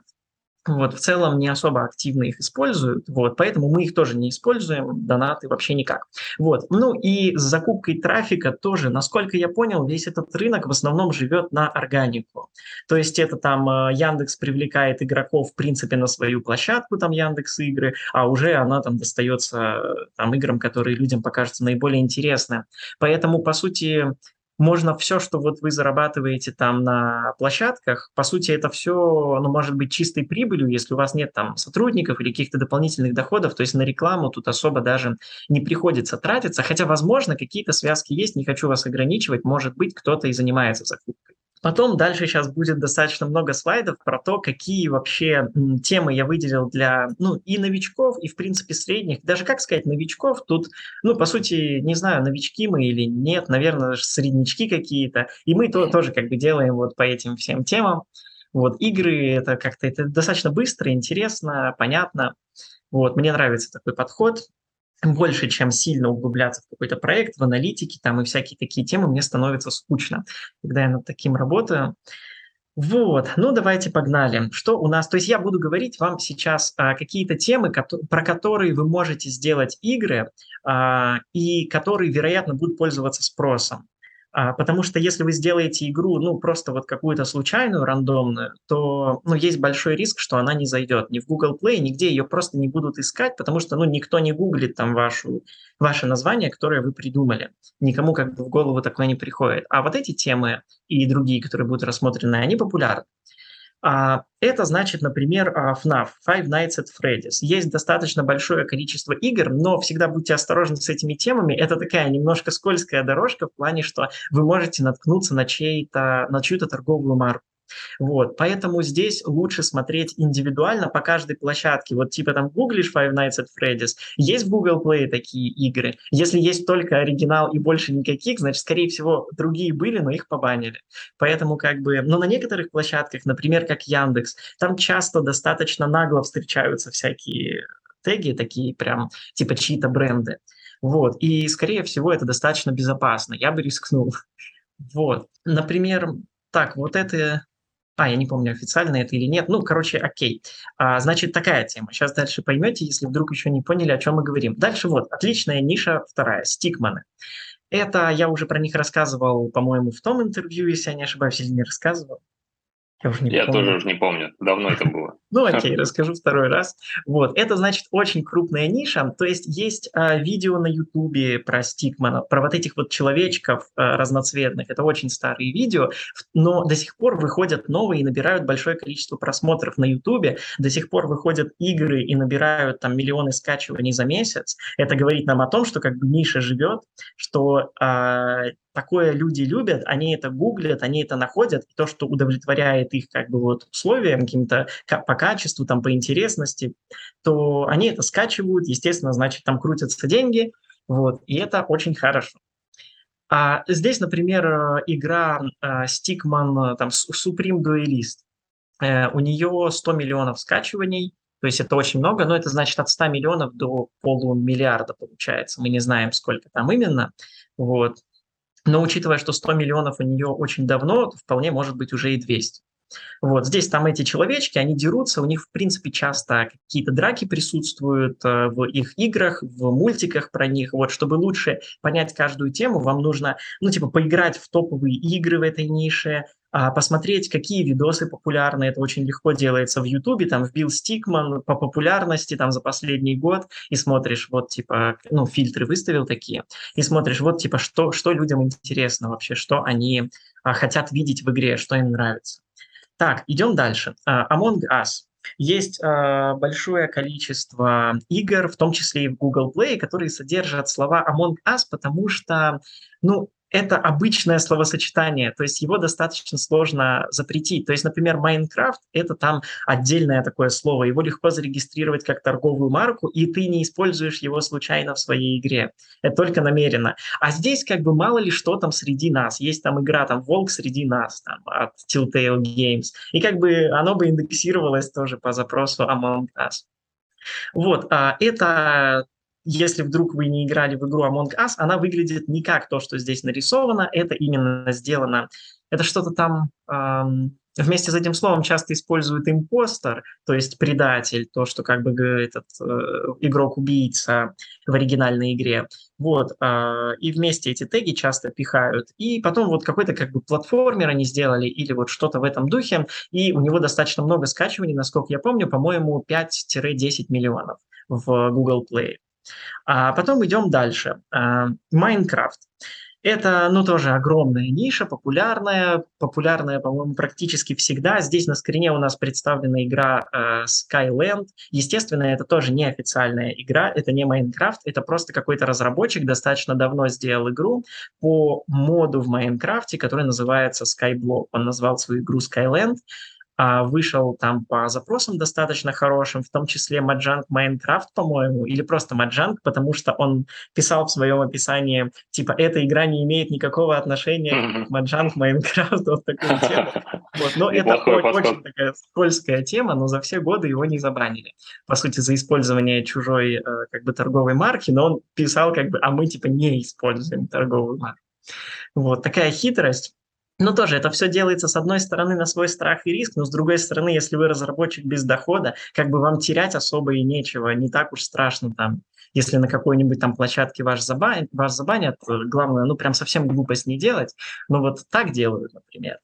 Вот, в целом не особо активно их используют, вот, поэтому мы их тоже не используем, донаты вообще никак. Вот, ну и с закупкой трафика тоже, насколько я понял, весь этот рынок в основном живет на органику. То есть это там э, Яндекс привлекает игроков, в принципе, на свою площадку, там Яндекс игры, а уже она там достается э, там играм, которые людям покажутся наиболее интересны. Поэтому, по сути, можно все, что вот вы зарабатываете там на площадках, по сути, это все, ну, может быть чистой прибылью, если у вас нет там сотрудников или каких-то дополнительных доходов, то есть на рекламу тут особо даже не приходится тратиться, хотя, возможно, какие-то связки есть, не хочу вас ограничивать, может быть, кто-то и занимается закупкой. Потом дальше сейчас будет достаточно много слайдов про то, какие вообще темы я выделил для, ну, и новичков, и, в принципе, средних. Даже, как сказать, новичков тут, ну, по сути, не знаю, новички мы или нет, наверное, даже среднячки какие-то. И мы то, тоже как бы делаем вот по этим всем темам. Вот, игры, это как-то, это достаточно быстро, интересно, понятно. Вот, мне нравится такой подход больше, чем сильно углубляться в какой-то проект, в аналитике там и всякие такие темы, мне становится скучно, когда я над таким работаю. Вот, ну давайте погнали. Что у нас? То есть я буду говорить вам сейчас а, какие-то темы, про которые вы можете сделать игры а, и которые, вероятно, будут пользоваться спросом. А, потому что если вы сделаете игру, ну, просто вот какую-то случайную, рандомную, то, ну, есть большой риск, что она не зайдет ни в Google Play, нигде ее просто не будут искать, потому что, ну, никто не гуглит там вашу, ваше название, которое вы придумали. Никому как бы в голову такое не приходит. А вот эти темы и другие, которые будут рассмотрены, они популярны. А, это значит, например, FNAF, Five Nights at Freddy's. Есть достаточно большое количество игр, но всегда будьте осторожны с этими темами. Это такая немножко скользкая дорожка в плане, что вы можете наткнуться на, чей-то, на чью-то торговую марку. Вот, поэтому здесь лучше смотреть индивидуально по каждой площадке. Вот типа там гуглишь Five Nights at Freddy's, есть в Google Play такие игры. Если есть только оригинал и больше никаких, значит, скорее всего, другие были, но их побанили. Поэтому как бы, но на некоторых площадках, например, как Яндекс, там часто достаточно нагло встречаются всякие теги, такие прям типа чьи-то бренды. Вот, и скорее всего это достаточно безопасно, я бы рискнул. Вот, например, так, вот это а, я не помню, официально это или нет. Ну, короче, окей. А, значит, такая тема. Сейчас дальше поймете, если вдруг еще не поняли, о чем мы говорим. Дальше вот, отличная ниша вторая, стикманы. Это я уже про них рассказывал, по-моему, в том интервью, если я не ошибаюсь, или не рассказывал. Я, уже не я помню. тоже уже не помню, давно это было. Ну окей, расскажу второй раз. Вот, это значит очень крупная ниша, то есть есть а, видео на ютубе про стикмана, про вот этих вот человечков а, разноцветных, это очень старые видео, но до сих пор выходят новые и набирают большое количество просмотров на ютубе, до сих пор выходят игры и набирают там миллионы скачиваний за месяц. Это говорит нам о том, что как бы ниша живет, что а, такое люди любят, они это гуглят, они это находят, и то, что удовлетворяет их как бы вот условиям каким-то по качеству, там, по интересности, то они это скачивают, естественно, значит, там крутятся деньги, вот, и это очень хорошо. А здесь, например, э, игра э, Stickman, там, Supreme Duelist. У нее 100 миллионов скачиваний, то есть это очень много, но это значит от 100 миллионов до полумиллиарда получается. Мы не знаем, сколько там именно. Вот. Но учитывая, что 100 миллионов у нее очень давно, то вполне может быть уже и 200. Вот здесь там эти человечки, они дерутся, у них, в принципе, часто какие-то драки присутствуют э, в их играх, в мультиках про них. Вот, чтобы лучше понять каждую тему, вам нужно, ну, типа, поиграть в топовые игры в этой нише, а, посмотреть, какие видосы популярны. Это очень легко делается в Ютубе. Там вбил Стикман по популярности там за последний год и смотришь, вот типа, ну, фильтры выставил такие, и смотришь, вот типа, что, что людям интересно вообще, что они а, хотят видеть в игре, что им нравится. Так, идем дальше. Uh, Among Us. Есть э, большое количество игр, в том числе и в Google Play, которые содержат слова Among Us, потому что, ну, это обычное словосочетание, то есть его достаточно сложно запретить. То есть, например, Майнкрафт – это там отдельное такое слово, его легко зарегистрировать как торговую марку, и ты не используешь его случайно в своей игре. Это только намеренно. А здесь как бы мало ли что там среди нас. Есть там игра, там «Волк среди нас» там, от Telltale Games. И как бы оно бы индексировалось тоже по запросу Among Us. Вот, а это если вдруг вы не играли в игру Among Us, она выглядит не как то, что здесь нарисовано, это именно сделано, это что-то там эм, вместе с этим словом часто используют импостер, то есть предатель, то, что как бы этот э, игрок-убийца в оригинальной игре. Вот, э, и вместе эти теги часто пихают. И потом вот какой-то как бы платформер они сделали или вот что-то в этом духе, и у него достаточно много скачиваний, насколько я помню, по-моему, 5-10 миллионов в Google Play. А потом идем дальше. А, Майнкрафт. Это, ну, тоже огромная ниша, популярная, популярная, по-моему, практически всегда. Здесь на скрине у нас представлена игра э, Skyland. Естественно, это тоже не официальная игра, это не Майнкрафт, это просто какой-то разработчик достаточно давно сделал игру по моду в Майнкрафте, который называется Skyblock. Он назвал свою игру Skyland. А, вышел там по запросам достаточно хорошим, в том числе Mojang Minecraft, по-моему, или просто Mojang, потому что он писал в своем описании, типа, эта игра не имеет никакого отношения к Mojang Minecraft, [laughs] вот такую тему. Вот. Но это очень такая скользкая тема, но за все годы его не забанили. По сути, за использование чужой э, как бы торговой марки, но он писал как бы, а мы типа не используем торговую марку. Вот такая хитрость. Ну, тоже это все делается, с одной стороны, на свой страх и риск, но с другой стороны, если вы разработчик без дохода, как бы вам терять особо и нечего, не так уж страшно там, если на какой-нибудь там площадке ваш забанят, вас забанят, главное, ну, прям совсем глупость не делать, но вот так делают, например.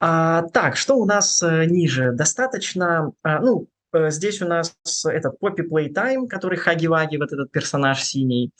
А, так, что у нас э, ниже? Достаточно, а, ну, э, здесь у нас этот Poppy Playtime, который Хаги-Ваги, вот этот персонаж синий,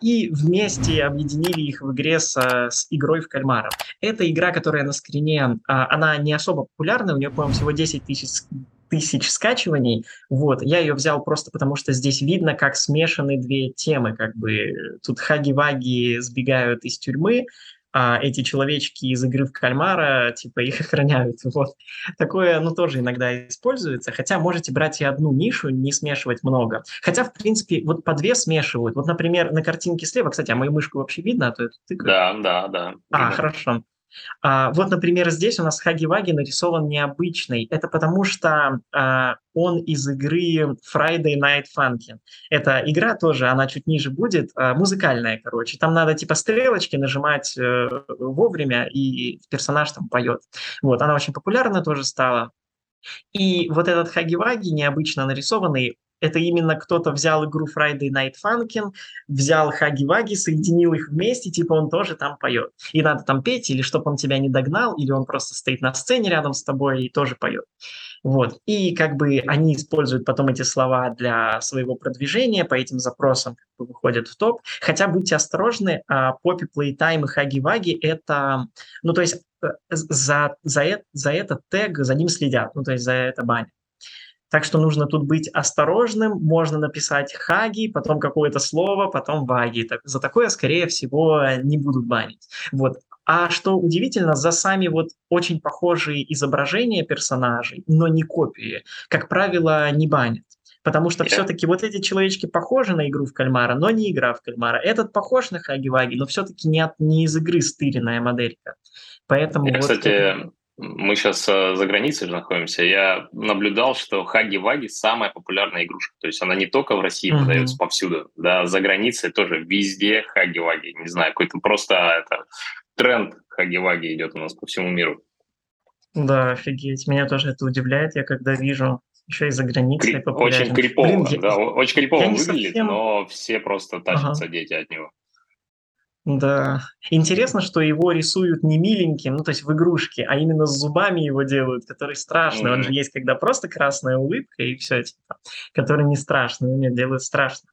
и вместе объединили их в игре с, с игрой в кальмара. Эта игра, которая на скрине, а, она не особо популярна, у нее, по-моему, всего 10 тысяч тысяч скачиваний. Вот, я ее взял просто потому, что здесь видно, как смешаны две темы, как бы тут хаги-ваги сбегают из тюрьмы, а эти человечки из игры в кальмара, типа, их охраняют. [laughs] Вот. Такое, ну, тоже иногда используется. Хотя можете брать и одну нишу, не смешивать много. Хотя, в принципе, вот по две смешивают. Вот, например, на картинке слева, кстати, а мою мышку вообще видно? А то это ты... Да, да, да. А, видно. хорошо. А, вот, например, здесь у нас Хаги-Ваги нарисован необычный. Это потому что а, он из игры Friday Night Funkin'. Это игра тоже, она чуть ниже будет, а, музыкальная, короче. Там надо типа стрелочки нажимать а, вовремя, и персонаж там поет. Вот, она очень популярна тоже стала. И вот этот Хаги-Ваги необычно нарисованный, это именно кто-то взял игру Friday Night Funkin', взял Хаги-Ваги, соединил их вместе, типа он тоже там поет. И надо там петь, или чтобы он тебя не догнал, или он просто стоит на сцене рядом с тобой и тоже поет. Вот. И как бы они используют потом эти слова для своего продвижения, по этим запросам как бы выходят в топ. Хотя будьте осторожны, Poppy Playtime и Хаги-Ваги – это, ну то есть э, за, за, за этот тег, за ним следят, ну то есть за это банят. Так что нужно тут быть осторожным. Можно написать хаги, потом какое-то слово, потом ваги. За такое, скорее всего, не будут банить. Вот. А что удивительно, за сами вот очень похожие изображения персонажей, но не копии, как правило, не банят. Потому что yeah. все-таки вот эти человечки похожи на игру в кальмара, но не игра в кальмара. Этот похож на Хаги-Ваги, но все-таки не, от, не из игры стыренная моделька. Поэтому Я, вот кстати, мы сейчас э, за границей же находимся, я наблюдал, что Хаги-Ваги самая популярная игрушка. То есть она не только в России mm-hmm. продается повсюду, да, за границей тоже везде Хаги-Ваги. Не знаю, какой-то просто это тренд Хаги-Ваги идет у нас по всему миру. Да, офигеть. Меня тоже это удивляет. Я когда вижу еще и за границей популярен. Очень крипово, Блин, да, очень крипово выглядит, совсем... но все просто тащатся ага. дети от него. Да. Интересно, что его рисуют не миленьким, ну, то есть в игрушке, а именно с зубами его делают, который страшный. Mm-hmm. Он же есть, когда просто красная улыбка и все, типа, который не страшный, но нет, делают страшно.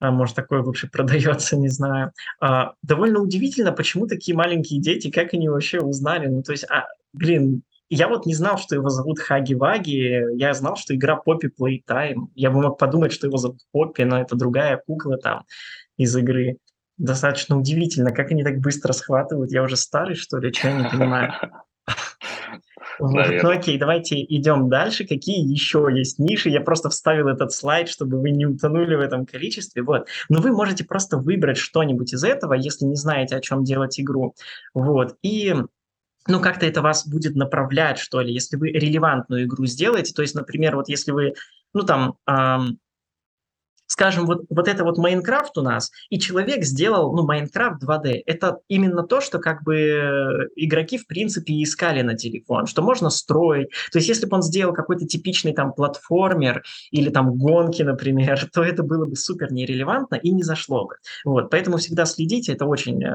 А может, такой лучше продается, [laughs] не знаю. А, довольно удивительно, почему такие маленькие дети, как они вообще узнали? Ну, то есть, а, блин, я вот не знал, что его зовут Хаги-Ваги, я знал, что игра Поппи Playtime. Я бы мог подумать, что его зовут Поппи, но это другая кукла там из игры достаточно удивительно, как они так быстро схватывают. Я уже старый, что ли, что я не понимаю. [laughs] Вот, ну окей, давайте идем дальше. Какие еще есть ниши? Я просто вставил этот слайд, чтобы вы не утонули в этом количестве. Вот. Но вы можете просто выбрать что-нибудь из этого, если не знаете, о чем делать игру. Вот. И ну, как-то это вас будет направлять, что ли, если вы релевантную игру сделаете. То есть, например, вот если вы, ну, там, эм, скажем, вот, вот это вот Майнкрафт у нас, и человек сделал, ну, Майнкрафт 2D. Это именно то, что как бы игроки, в принципе, искали на телефон, что можно строить. То есть если бы он сделал какой-то типичный там платформер или там гонки, например, [laughs] то это было бы супер нерелевантно и не зашло бы. Вот, поэтому всегда следите, это очень э,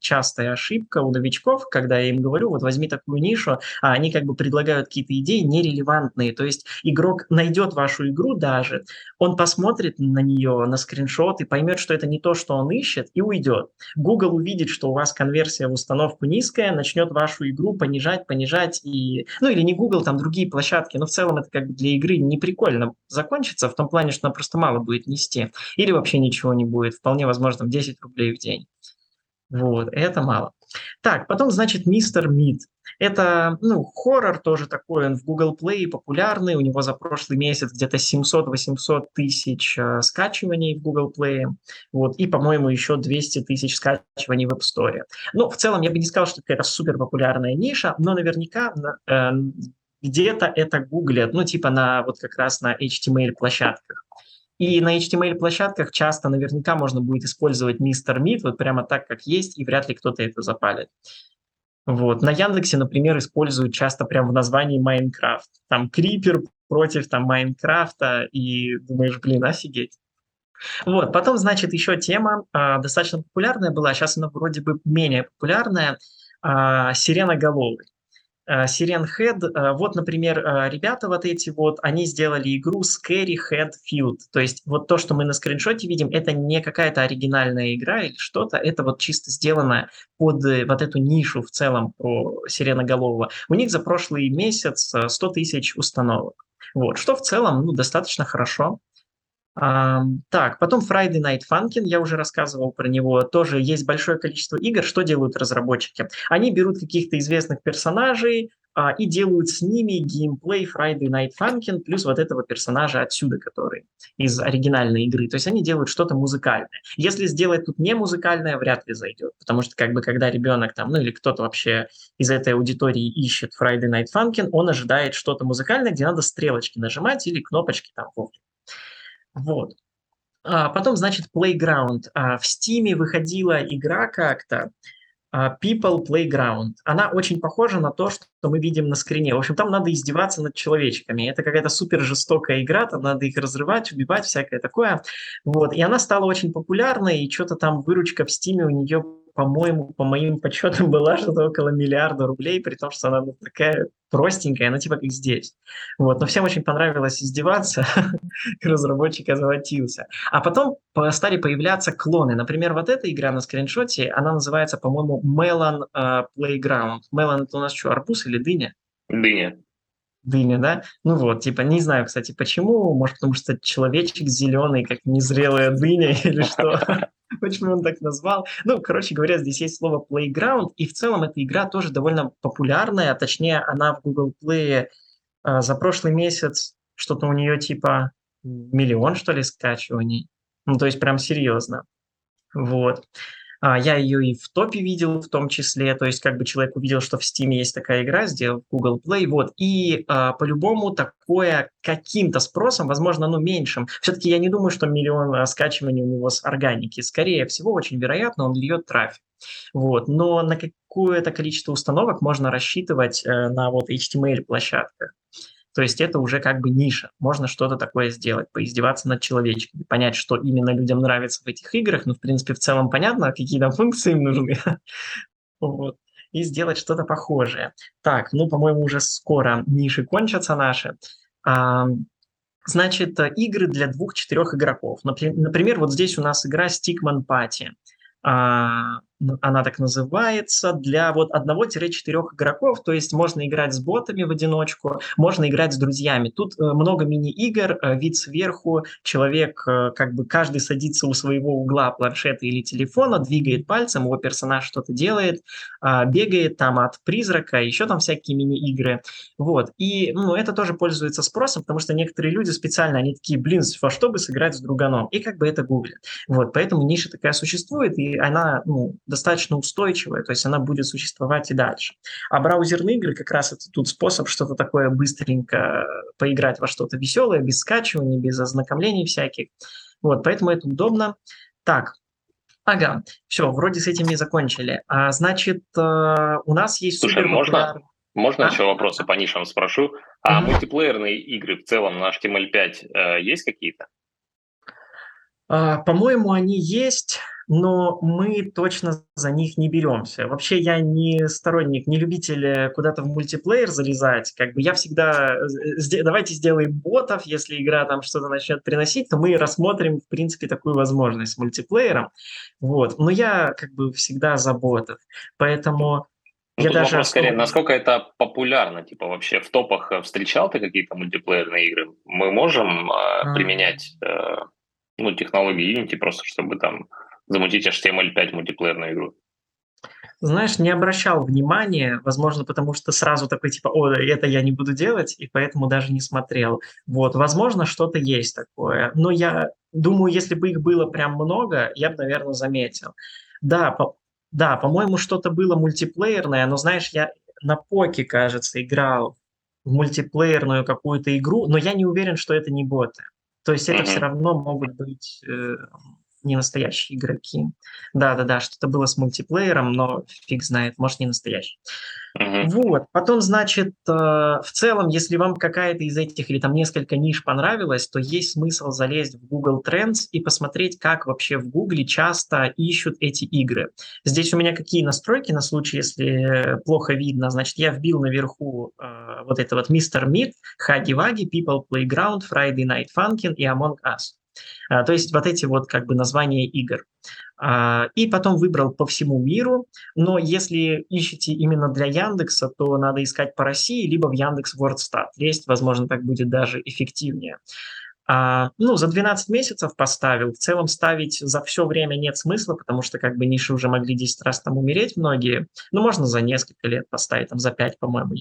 частая ошибка у новичков, когда я им говорю, вот возьми такую нишу, а они как бы предлагают какие-то идеи нерелевантные. То есть игрок найдет вашу игру даже, он посмотрит на нее, на скриншот и поймет, что это не то, что он ищет, и уйдет. Google увидит, что у вас конверсия в установку низкая, начнет вашу игру понижать, понижать и... Ну, или не Google, там другие площадки, но в целом это как бы для игры не прикольно закончится, в том плане, что она просто мало будет нести. Или вообще ничего не будет. Вполне возможно, 10 рублей в день. Вот, это мало. Так, потом, значит, Мистер Мид. Это, ну, хоррор тоже такой, он в Google Play популярный, у него за прошлый месяц где-то 700-800 тысяч э, скачиваний в Google Play, вот, и, по-моему, еще 200 тысяч скачиваний в App Store. Ну, в целом, я бы не сказал, что это супер популярная ниша, но наверняка э, где-то это гуглят, ну, типа на вот как раз на HTML-площадках. И на HTML-площадках часто наверняка можно будет использовать мистер Мид вот прямо так, как есть, и вряд ли кто-то это запалит. Вот. На Яндексе, например, используют часто прям в названии Майнкрафт. Там Крипер против там Майнкрафта, и думаешь, блин, офигеть. Вот, потом, значит, еще тема э, достаточно популярная была, сейчас она вроде бы менее популярная, э, сиреноголовый. Siren э, Head. Э, вот, например, э, ребята вот эти вот, они сделали игру Scary Head Field. То есть вот то, что мы на скриншоте видим, это не какая-то оригинальная игра или что-то, это вот чисто сделано под вот эту нишу в целом про сиреноголового. У них за прошлый месяц 100 тысяч установок. Вот, что в целом ну, достаточно хорошо. Так, потом Friday Night Funkin', я уже рассказывал про него, тоже есть большое количество игр. Что делают разработчики? Они берут каких-то известных персонажей а, и делают с ними геймплей Friday Night Funkin' плюс вот этого персонажа отсюда, который из оригинальной игры. То есть они делают что-то музыкальное. Если сделать тут не музыкальное, вряд ли зайдет, потому что как бы когда ребенок там, ну или кто-то вообще из этой аудитории ищет Friday Night Funkin', он ожидает что-то музыкальное, где надо стрелочки нажимать или кнопочки там вовремя. Вот. А потом, значит, Playground. А в Steam выходила игра как-то, а, People Playground. Она очень похожа на то, что мы видим на скрине. В общем, там надо издеваться над человечками. Это какая-то супер жестокая игра, там надо их разрывать, убивать, всякое такое. Вот. И она стала очень популярной, и что-то там выручка в Стиме у нее по-моему, по моим подсчетам [laughs] была что-то около миллиарда рублей, при том, что она вот такая простенькая, она типа как здесь. Вот. Но всем очень понравилось издеваться, [laughs] разработчик озолотился. А потом стали появляться клоны. Например, вот эта игра на скриншоте, она называется, по-моему, Melon uh, Playground. Melon это у нас что, арбуз или дыня? Дыня. Дыня, да? Ну вот, типа, не знаю, кстати, почему. Может, потому что человечек зеленый, как незрелая дыня [laughs] или что. [laughs] почему он так назвал. Ну, короче говоря, здесь есть слово playground, и в целом эта игра тоже довольно популярная, а точнее она в Google Play э, за прошлый месяц что-то у нее типа миллион, что ли, скачиваний. Ну, то есть прям серьезно. Вот. А, я ее и в топе видел в том числе, то есть как бы человек увидел, что в Steam есть такая игра, сделал Google Play, вот, и а, по-любому такое каким-то спросом, возможно, ну, меньшим. Все-таки я не думаю, что миллион а, скачиваний у него с органики. Скорее всего, очень вероятно, он льет трафик. Вот. Но на какое-то количество установок можно рассчитывать э, на вот HTML-площадках. То есть это уже как бы ниша. Можно что-то такое сделать, поиздеваться над человечками, понять, что именно людям нравится в этих играх. Ну, в принципе, в целом понятно, какие там функции им нужны. [laughs] вот. И сделать что-то похожее. Так, ну, по-моему, уже скоро ниши кончатся наши. А, значит, игры для двух-четырех игроков. Например, вот здесь у нас игра Stickman Party. Она так называется, для вот 1-4 игроков, то есть можно играть с ботами в одиночку, можно играть с друзьями. Тут э, много мини-игр, э, вид сверху, человек, э, как бы каждый садится у своего угла планшета или телефона, двигает пальцем, его персонаж что-то делает, а, бегает там от призрака, еще там всякие мини-игры. Вот, и ну, это тоже пользуется спросом, потому что некоторые люди специально, они такие, блин, во что бы сыграть с друганом, и как бы это гуглят. Вот, поэтому ниша такая существует, и она, ну, достаточно устойчивая, то есть она будет существовать и дальше. А браузерные игры как раз это тут способ что-то такое быстренько поиграть во что-то веселое, без скачивания, без ознакомлений всяких. Вот, поэтому это удобно. Так, ага, все, вроде с этим и закончили. А, значит, э, у нас есть Слушай, можно, можно а? еще вопросы по нишам спрошу? А mm-hmm. мультиплеерные игры в целом на HTML5 э, есть какие-то? А, по-моему, они есть но мы точно за них не беремся. Вообще я не сторонник, не любитель э, куда-то в мультиплеер залезать. Как бы я всегда э, давайте сделаем ботов, если игра там что-то начнет приносить, то мы рассмотрим в принципе такую возможность с мультиплеером. Вот, но я как бы всегда за ботов, поэтому ну, я даже вопрос скорее, насколько это популярно, типа вообще в топах э, встречал ты какие-то мультиплеерные игры? Мы можем э, применять э, ну технологии Unity просто чтобы там замутить HTML5 мультиплеерную игру? Знаешь, не обращал внимания, возможно, потому что сразу такой типа, о, это я не буду делать, и поэтому даже не смотрел. Вот, возможно, что-то есть такое. Но я думаю, если бы их было прям много, я бы, наверное, заметил. Да, по, да, по-моему, что-то было мультиплеерное, но, знаешь, я на поке, кажется, играл в мультиплеерную какую-то игру, но я не уверен, что это не боты. То есть это mm-hmm. все равно могут быть э, не настоящие игроки. Да-да-да, что-то было с мультиплеером, но фиг знает, может, не настоящий. Uh-huh. Вот, потом, значит, э, в целом, если вам какая-то из этих или там несколько ниш понравилась, то есть смысл залезть в Google Trends и посмотреть, как вообще в Google часто ищут эти игры. Здесь у меня какие настройки на случай, если плохо видно, значит, я вбил наверху э, вот это вот Mr. Meat, Huggy Wuggy, People Playground, Friday Night Funkin' и Among Us. А, то есть вот эти вот как бы названия игр. А, и потом выбрал по всему миру, но если ищете именно для Яндекса, то надо искать по России, либо в Яндекс WordStat. Есть, возможно, так будет даже эффективнее. А, ну, за 12 месяцев поставил. В целом ставить за все время нет смысла, потому что как бы ниши уже могли 10 раз там умереть многие. Ну, можно за несколько лет поставить, там за 5, по-моему,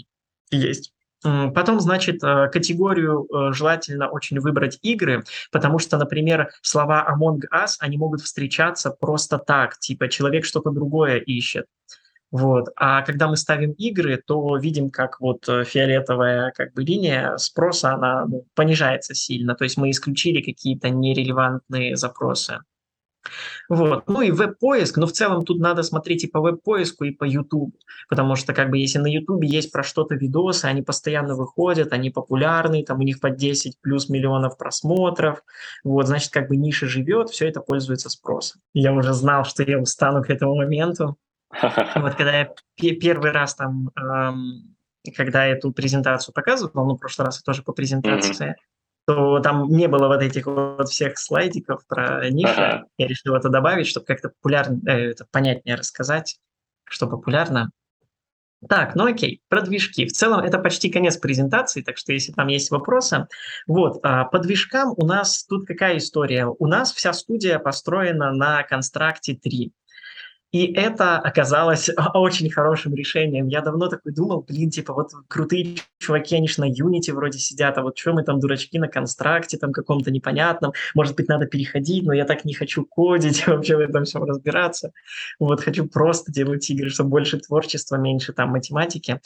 есть. Потом, значит, э, категорию э, желательно очень выбрать игры, потому что, например, слова Among Us, они могут встречаться просто так, типа человек что-то другое ищет. Вот. А когда мы ставим игры, то видим, как вот э, фиолетовая как бы линия спроса, она ну, понижается сильно. То есть мы исключили какие-то нерелевантные запросы. Вот. Ну и веб-поиск, но в целом тут надо смотреть и по веб-поиску, и по YouTube, потому что как бы если на YouTube есть про что-то видосы, они постоянно выходят, они популярны, там у них по 10 плюс миллионов просмотров, вот, значит, как бы ниша живет, все это пользуется спросом. Я уже знал, что я устану к этому моменту. [laughs] Вот когда я первый раз там, эм, когда эту презентацию показывал, ну, в прошлый раз я тоже по презентации, mm-hmm то там не было вот этих вот всех слайдиков про ниши. Ага. Я решил это добавить, чтобы как-то популярно, э, это понятнее рассказать, что популярно. Так, ну окей, про движки. В целом это почти конец презентации, так что если там есть вопросы. Вот, а, по движкам у нас тут какая история? У нас вся студия построена на констракте 3. И это оказалось [laughs] очень хорошим решением. Я давно такой думал, блин, типа вот крутые чуваки, они же на Unity вроде сидят, а вот что мы там дурачки на констракте там каком-то непонятном, может быть, надо переходить, но я так не хочу кодить, [laughs] вообще в этом всем разбираться. Вот, хочу просто делать игры, чтобы больше творчества, меньше там математики.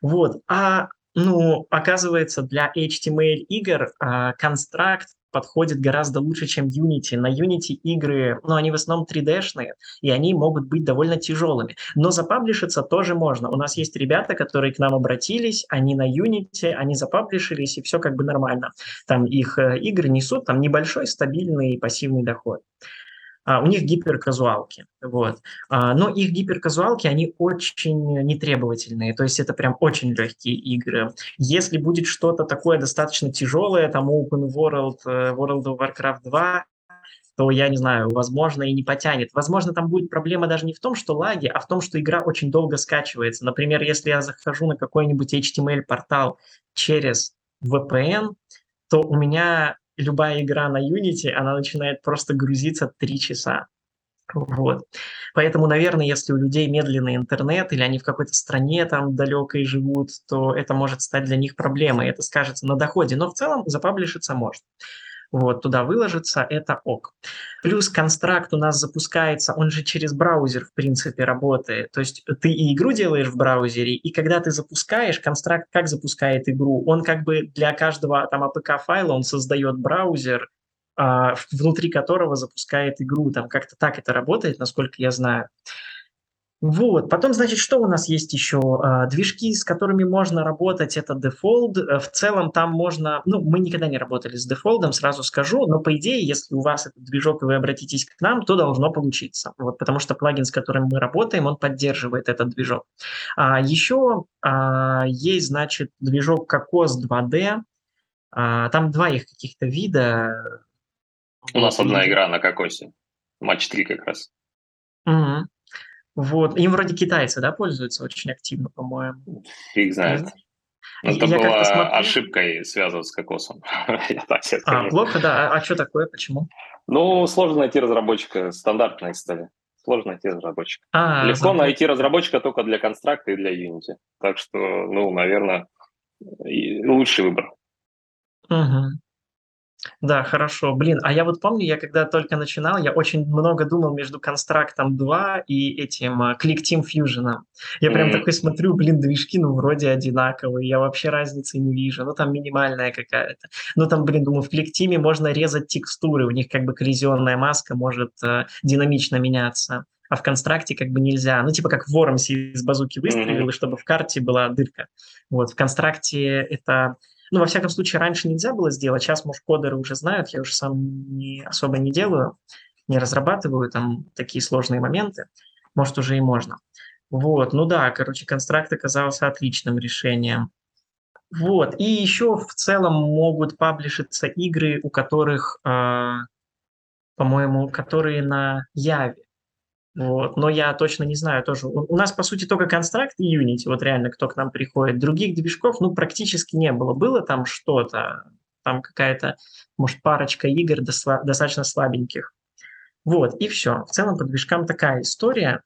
Вот, а ну, оказывается, для HTML игр э, констракт подходит гораздо лучше, чем Unity. На Unity игры, ну, они в основном 3D-шные, и они могут быть довольно тяжелыми. Но запаблишиться тоже можно. У нас есть ребята, которые к нам обратились, они на Unity, они запаблишились, и все как бы нормально. Там их э, игры несут там небольшой стабильный пассивный доход у них гиперказуалки, вот. А, но их гиперказуалки, они очень нетребовательные, то есть это прям очень легкие игры. Если будет что-то такое достаточно тяжелое, там Open World, э, World of Warcraft 2, то, я не знаю, возможно, и не потянет. Возможно, там будет проблема даже не в том, что лаги, а в том, что игра очень долго скачивается. Например, если я захожу на какой-нибудь HTML-портал через VPN, то у меня любая игра на Unity, она начинает просто грузиться 3 часа. Вот. Поэтому, наверное, если у людей медленный интернет или они в какой-то стране там далекой живут, то это может стать для них проблемой. Это скажется на доходе. Но в целом запаблишиться можно вот, туда выложится, это ок. Плюс констракт у нас запускается, он же через браузер, в принципе, работает. То есть ты и игру делаешь в браузере, и когда ты запускаешь, констракт как запускает игру? Он как бы для каждого там APK-файла он создает браузер, а, внутри которого запускает игру. Там как-то так это работает, насколько я знаю. Вот. Потом, значит, что у нас есть еще? А, движки, с которыми можно работать, это Default. Э, в целом там можно... Ну, мы никогда не работали с Default, сразу скажу, но по идее, если у вас этот движок, и вы обратитесь к нам, то должно получиться. Вот, потому что плагин, с которым мы работаем, он поддерживает этот движок. А, еще а, есть, значит, движок Cocos 2D. А, там два их каких-то вида. У нас одна игра на Кокосе. Матч 3 как раз. Угу. Вот. Им вроде китайцы, да, пользуются очень активно, по-моему. Фиг знает. Это я была смотрел... ошибкой связана с кокосом. [laughs] я так себе а, плохо, да. А, а что такое? Почему? Ну, сложно найти разработчика. Стандартная история. Сложно найти разработчика. А, Легко забыл. найти разработчика только для констракта и для Unity. Так что, ну, наверное, лучший выбор. Угу. Да, хорошо. Блин, а я вот помню, я когда только начинал, я очень много думал между Констрактом 2 и этим uh, Click Team Fusion. Я прям mm-hmm. такой смотрю, блин, движки, ну, вроде одинаковые, я вообще разницы не вижу, ну, там минимальная какая-то. Ну, там, блин, думаю, в Click Team можно резать текстуры, у них как бы коллизионная маска может uh, динамично меняться а в констракте как бы нельзя. Ну, типа как в Вормсе из базуки выстрелил, mm-hmm. чтобы в карте была дырка. Вот, в констракте это ну, во всяком случае, раньше нельзя было сделать, сейчас, может, кодеры уже знают, я уже сам не, особо не делаю, не разрабатываю там такие сложные моменты, может, уже и можно. Вот, ну да, короче, констракт оказался отличным решением. Вот, и еще в целом могут паблишиться игры, у которых, э, по-моему, которые на Яве. Вот. Но я точно не знаю тоже. У, нас, по сути, только констракт и Unity, вот реально, кто к нам приходит. Других движков, ну, практически не было. Было там что-то, там какая-то, может, парочка игр достаточно слабеньких. Вот, и все. В целом по движкам такая история.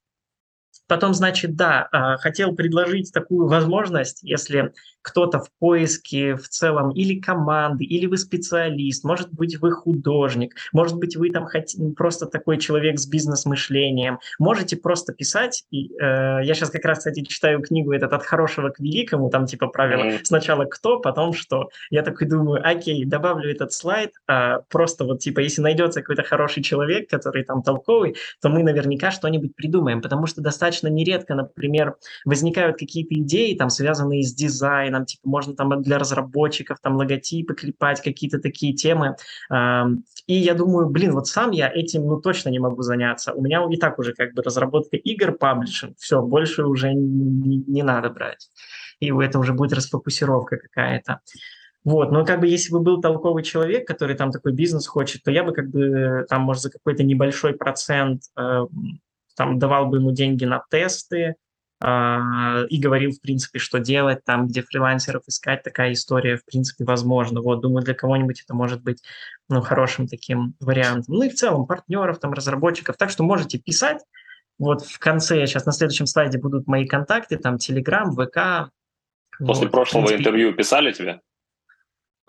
Потом, значит, да, а, хотел предложить такую возможность, если кто-то в поиске в целом или команды, или вы специалист, может быть, вы художник, может быть, вы там хотите, просто такой человек с бизнес-мышлением, можете просто писать. И, э, я сейчас как раз, кстати, читаю книгу этот «От хорошего к великому», там типа правило mm-hmm. сначала кто, потом что. Я такой думаю, окей, добавлю этот слайд, а просто вот типа если найдется какой-то хороший человек, который там толковый, то мы наверняка что-нибудь придумаем, потому что достаточно нередко, например, возникают какие-то идеи, там, связанные с дизайном, типа можно там для разработчиков там логотипы клепать, какие-то такие темы. И я думаю, блин, вот сам я этим ну точно не могу заняться. У меня и так уже как бы разработка игр, паблишинг, все, больше уже не, не надо брать. И это уже будет расфокусировка какая-то. Вот, но как бы если бы был толковый человек, который там такой бизнес хочет, то я бы как бы там, может, за какой-то небольшой процент э, там давал бы ему деньги на тесты, а, и говорил, в принципе, что делать там, где фрилансеров искать, такая история, в принципе, возможна. Вот, думаю, для кого-нибудь это может быть, ну, хорошим таким вариантом. Ну и в целом партнеров, там, разработчиков. Так что можете писать. Вот в конце, сейчас на следующем слайде будут мои контакты, там, Telegram, ВК. После вот, прошлого принципе, интервью писали тебе?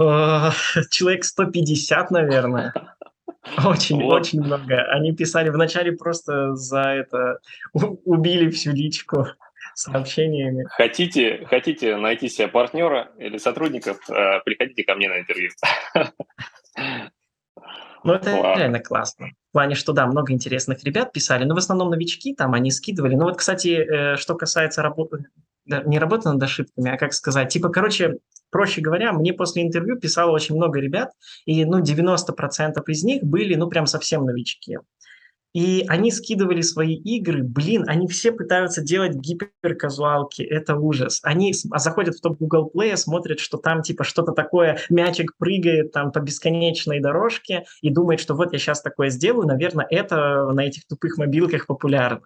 Э, [laughs] человек 150, наверное. Очень, вот. очень много. Они писали вначале просто за это убили всю личку [laughs] сообщениями. Хотите, хотите найти себе партнера или сотрудников, э, приходите ко мне на интервью. [laughs] Ну, это Ладно. реально классно. В плане, что да, много интересных ребят писали, но в основном новички там, они скидывали. Ну вот, кстати, э, что касается работы, не работы над ошибками, а как сказать, типа, короче, проще говоря, мне после интервью писало очень много ребят, и, ну, 90% из них были, ну, прям совсем новички. И они скидывали свои игры, блин, они все пытаются делать гиперказуалки, это ужас. Они заходят в топ Google Play, смотрят, что там типа что-то такое, мячик прыгает там по бесконечной дорожке и думает, что вот я сейчас такое сделаю, наверное, это на этих тупых мобилках популярно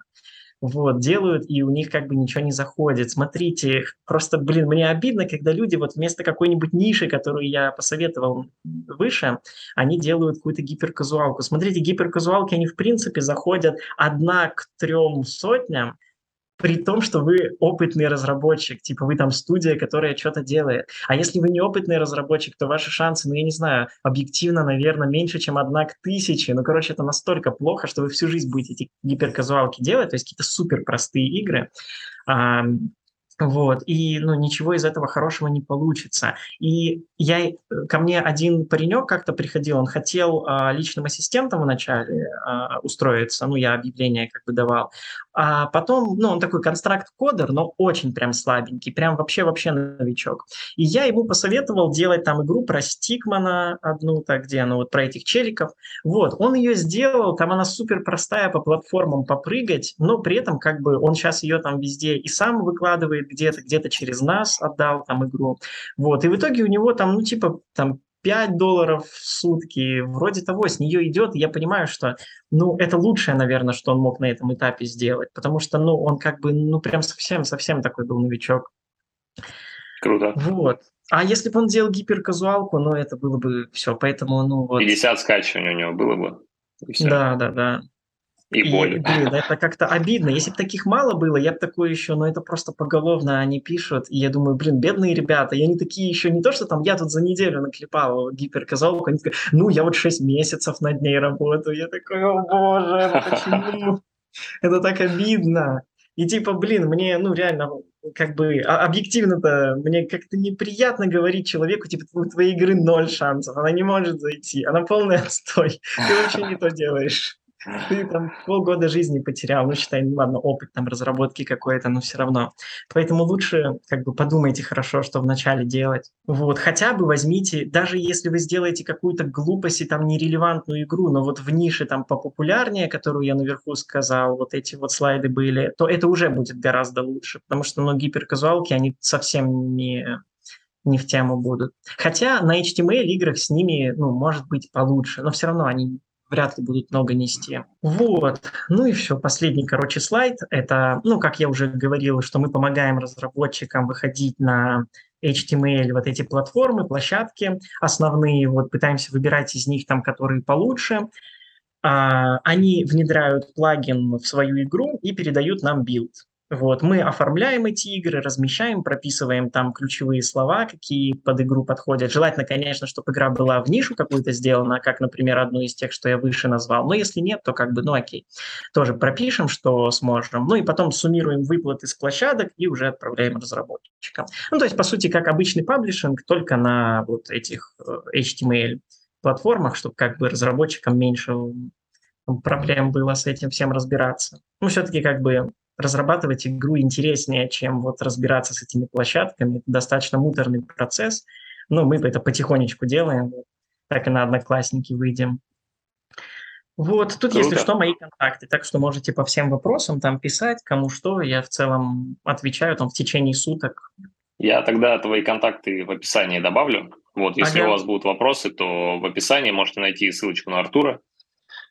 вот, делают, и у них как бы ничего не заходит. Смотрите, просто, блин, мне обидно, когда люди вот вместо какой-нибудь ниши, которую я посоветовал выше, они делают какую-то гиперказуалку. Смотрите, гиперказуалки, они в принципе заходят одна к трем сотням, при том, что вы опытный разработчик, типа вы там студия, которая что-то делает. А если вы не опытный разработчик, то ваши шансы, ну я не знаю, объективно, наверное, меньше, чем одна к тысяче. Ну, короче, это настолько плохо, что вы всю жизнь будете эти гиперказуалки делать, то есть какие-то супер простые игры. Вот, и ну, ничего из этого хорошего не получится. И я, э, ко мне один паренек как-то приходил, он хотел а, личным ассистентом вначале а, устроиться, ну, я объявление как бы давал, а потом, ну, он такой констракт-кодер, но очень прям слабенький, прям вообще-вообще новичок. И я ему посоветовал делать там игру про Стикмана одну, так, где, ну, вот про этих челиков. Вот, он ее сделал, там она супер простая по платформам попрыгать, но при этом как бы он сейчас ее там везде и сам выкладывает где-то, где-то через нас отдал там игру. Вот, и в итоге у него там, ну, типа, там 5 долларов в сутки, вроде того, с нее идет, я понимаю, что, ну, это лучшее, наверное, что он мог на этом этапе сделать, потому что, ну, он как бы, ну, прям совсем-совсем такой был новичок. Круто. Вот. А если бы он делал гиперказуалку, ну, это было бы все, поэтому, ну, вот... 50 скачиваний у него было бы. Да, да, да. И, и боль. Блин, это как-то обидно. Если бы таких мало было, я бы такое еще, но это просто поголовно они пишут. И я думаю, блин, бедные ребята, и они такие еще не то, что там я тут за неделю наклепал гиперказалку, они такие, ну, я вот 6 месяцев над ней работаю. Я такой, о боже, ну почему? [laughs] Это так обидно. И типа, блин, мне, ну, реально, как бы, а, объективно-то, мне как-то неприятно говорить человеку, типа, у твоей игры ноль шансов, она не может зайти, она полный отстой, ты вообще не то делаешь ты там полгода жизни потерял, ну, считай, ну, ладно, опыт там разработки какой-то, но все равно. Поэтому лучше как бы подумайте хорошо, что вначале делать. Вот, хотя бы возьмите, даже если вы сделаете какую-то глупость и там нерелевантную игру, но вот в нише там попопулярнее, которую я наверху сказал, вот эти вот слайды были, то это уже будет гораздо лучше, потому что, ну, гиперказуалки, они совсем не не в тему будут. Хотя на HTML играх с ними, ну, может быть получше, но все равно они вряд ли будут много нести. Вот. Ну и все. Последний, короче, слайд. Это, ну, как я уже говорил, что мы помогаем разработчикам выходить на HTML, вот эти платформы, площадки основные, вот пытаемся выбирать из них там, которые получше. А, они внедряют плагин в свою игру и передают нам билд. Вот, мы оформляем эти игры, размещаем, прописываем там ключевые слова, какие под игру подходят. Желательно, конечно, чтобы игра была в нишу какую-то сделана, как, например, одну из тех, что я выше назвал. Но если нет, то как бы, ну окей. Тоже пропишем, что сможем. Ну и потом суммируем выплаты с площадок и уже отправляем разработчикам. Ну то есть, по сути, как обычный паблишинг, только на вот этих э, HTML платформах, чтобы как бы разработчикам меньше проблем было с этим всем разбираться. Ну, все-таки как бы разрабатывать игру интереснее, чем вот разбираться с этими площадками. Это достаточно муторный процесс. Но мы это потихонечку делаем. Так и на Одноклассники выйдем. Вот, тут, Круто. если что, мои контакты, так что можете по всем вопросам там писать, кому что, я в целом отвечаю там в течение суток. Я тогда твои контакты в описании добавлю. Вот, если ага. у вас будут вопросы, то в описании можете найти ссылочку на Артура.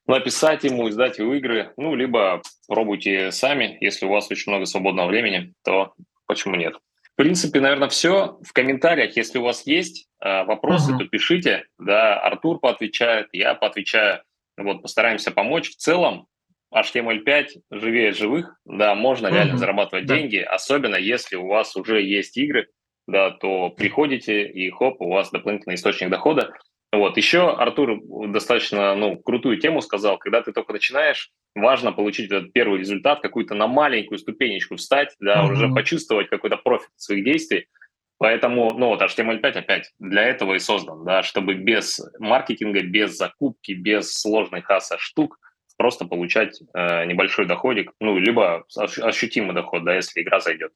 Написать ему, издать его игры, ну, либо пробуйте сами, если у вас очень много свободного времени, то почему нет? В принципе, наверное, все. В комментариях, если у вас есть э, вопросы, uh-huh. то пишите. Да, Артур поотвечает, я поотвечаю. Вот, постараемся помочь. В целом, HTML5 живее живых, да, можно uh-huh. реально зарабатывать да. деньги, особенно если у вас уже есть игры, да, то приходите и хоп, у вас дополнительный источник дохода. Вот. Еще Артур достаточно ну, крутую тему сказал, когда ты только начинаешь, важно получить этот первый результат, какую-то на маленькую ступенечку встать, да, mm-hmm. уже почувствовать какой-то профит своих действий. Поэтому, ну вот HTML5 опять для этого и создан, да, чтобы без маркетинга, без закупки, без сложных аса штук просто получать э, небольшой доходик, ну, либо ощутимый доход, да, если игра зайдет.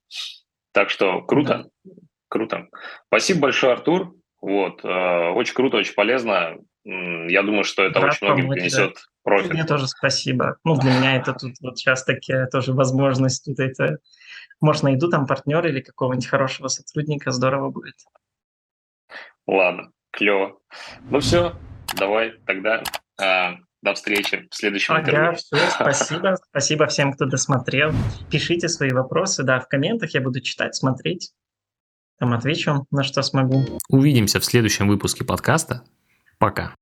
Так что круто, да. круто. Спасибо большое, Артур. Вот, э, очень круто, очень полезно. Я думаю, что это Рад очень многим принесет да. профит. Мне тоже спасибо. Ну, для меня это тут вот сейчас такая тоже возможность. Тут это, может, найду там партнера или какого-нибудь хорошего сотрудника, здорово будет. Ладно, клево. Ну все, давай тогда а, до встречи в следующем ага, интервью. Все, спасибо. [laughs] Спасибо всем, кто досмотрел. Пишите свои вопросы, да, в комментах. Я буду читать, смотреть. Там отвечу, на что смогу. Увидимся в следующем выпуске подкаста. Пока.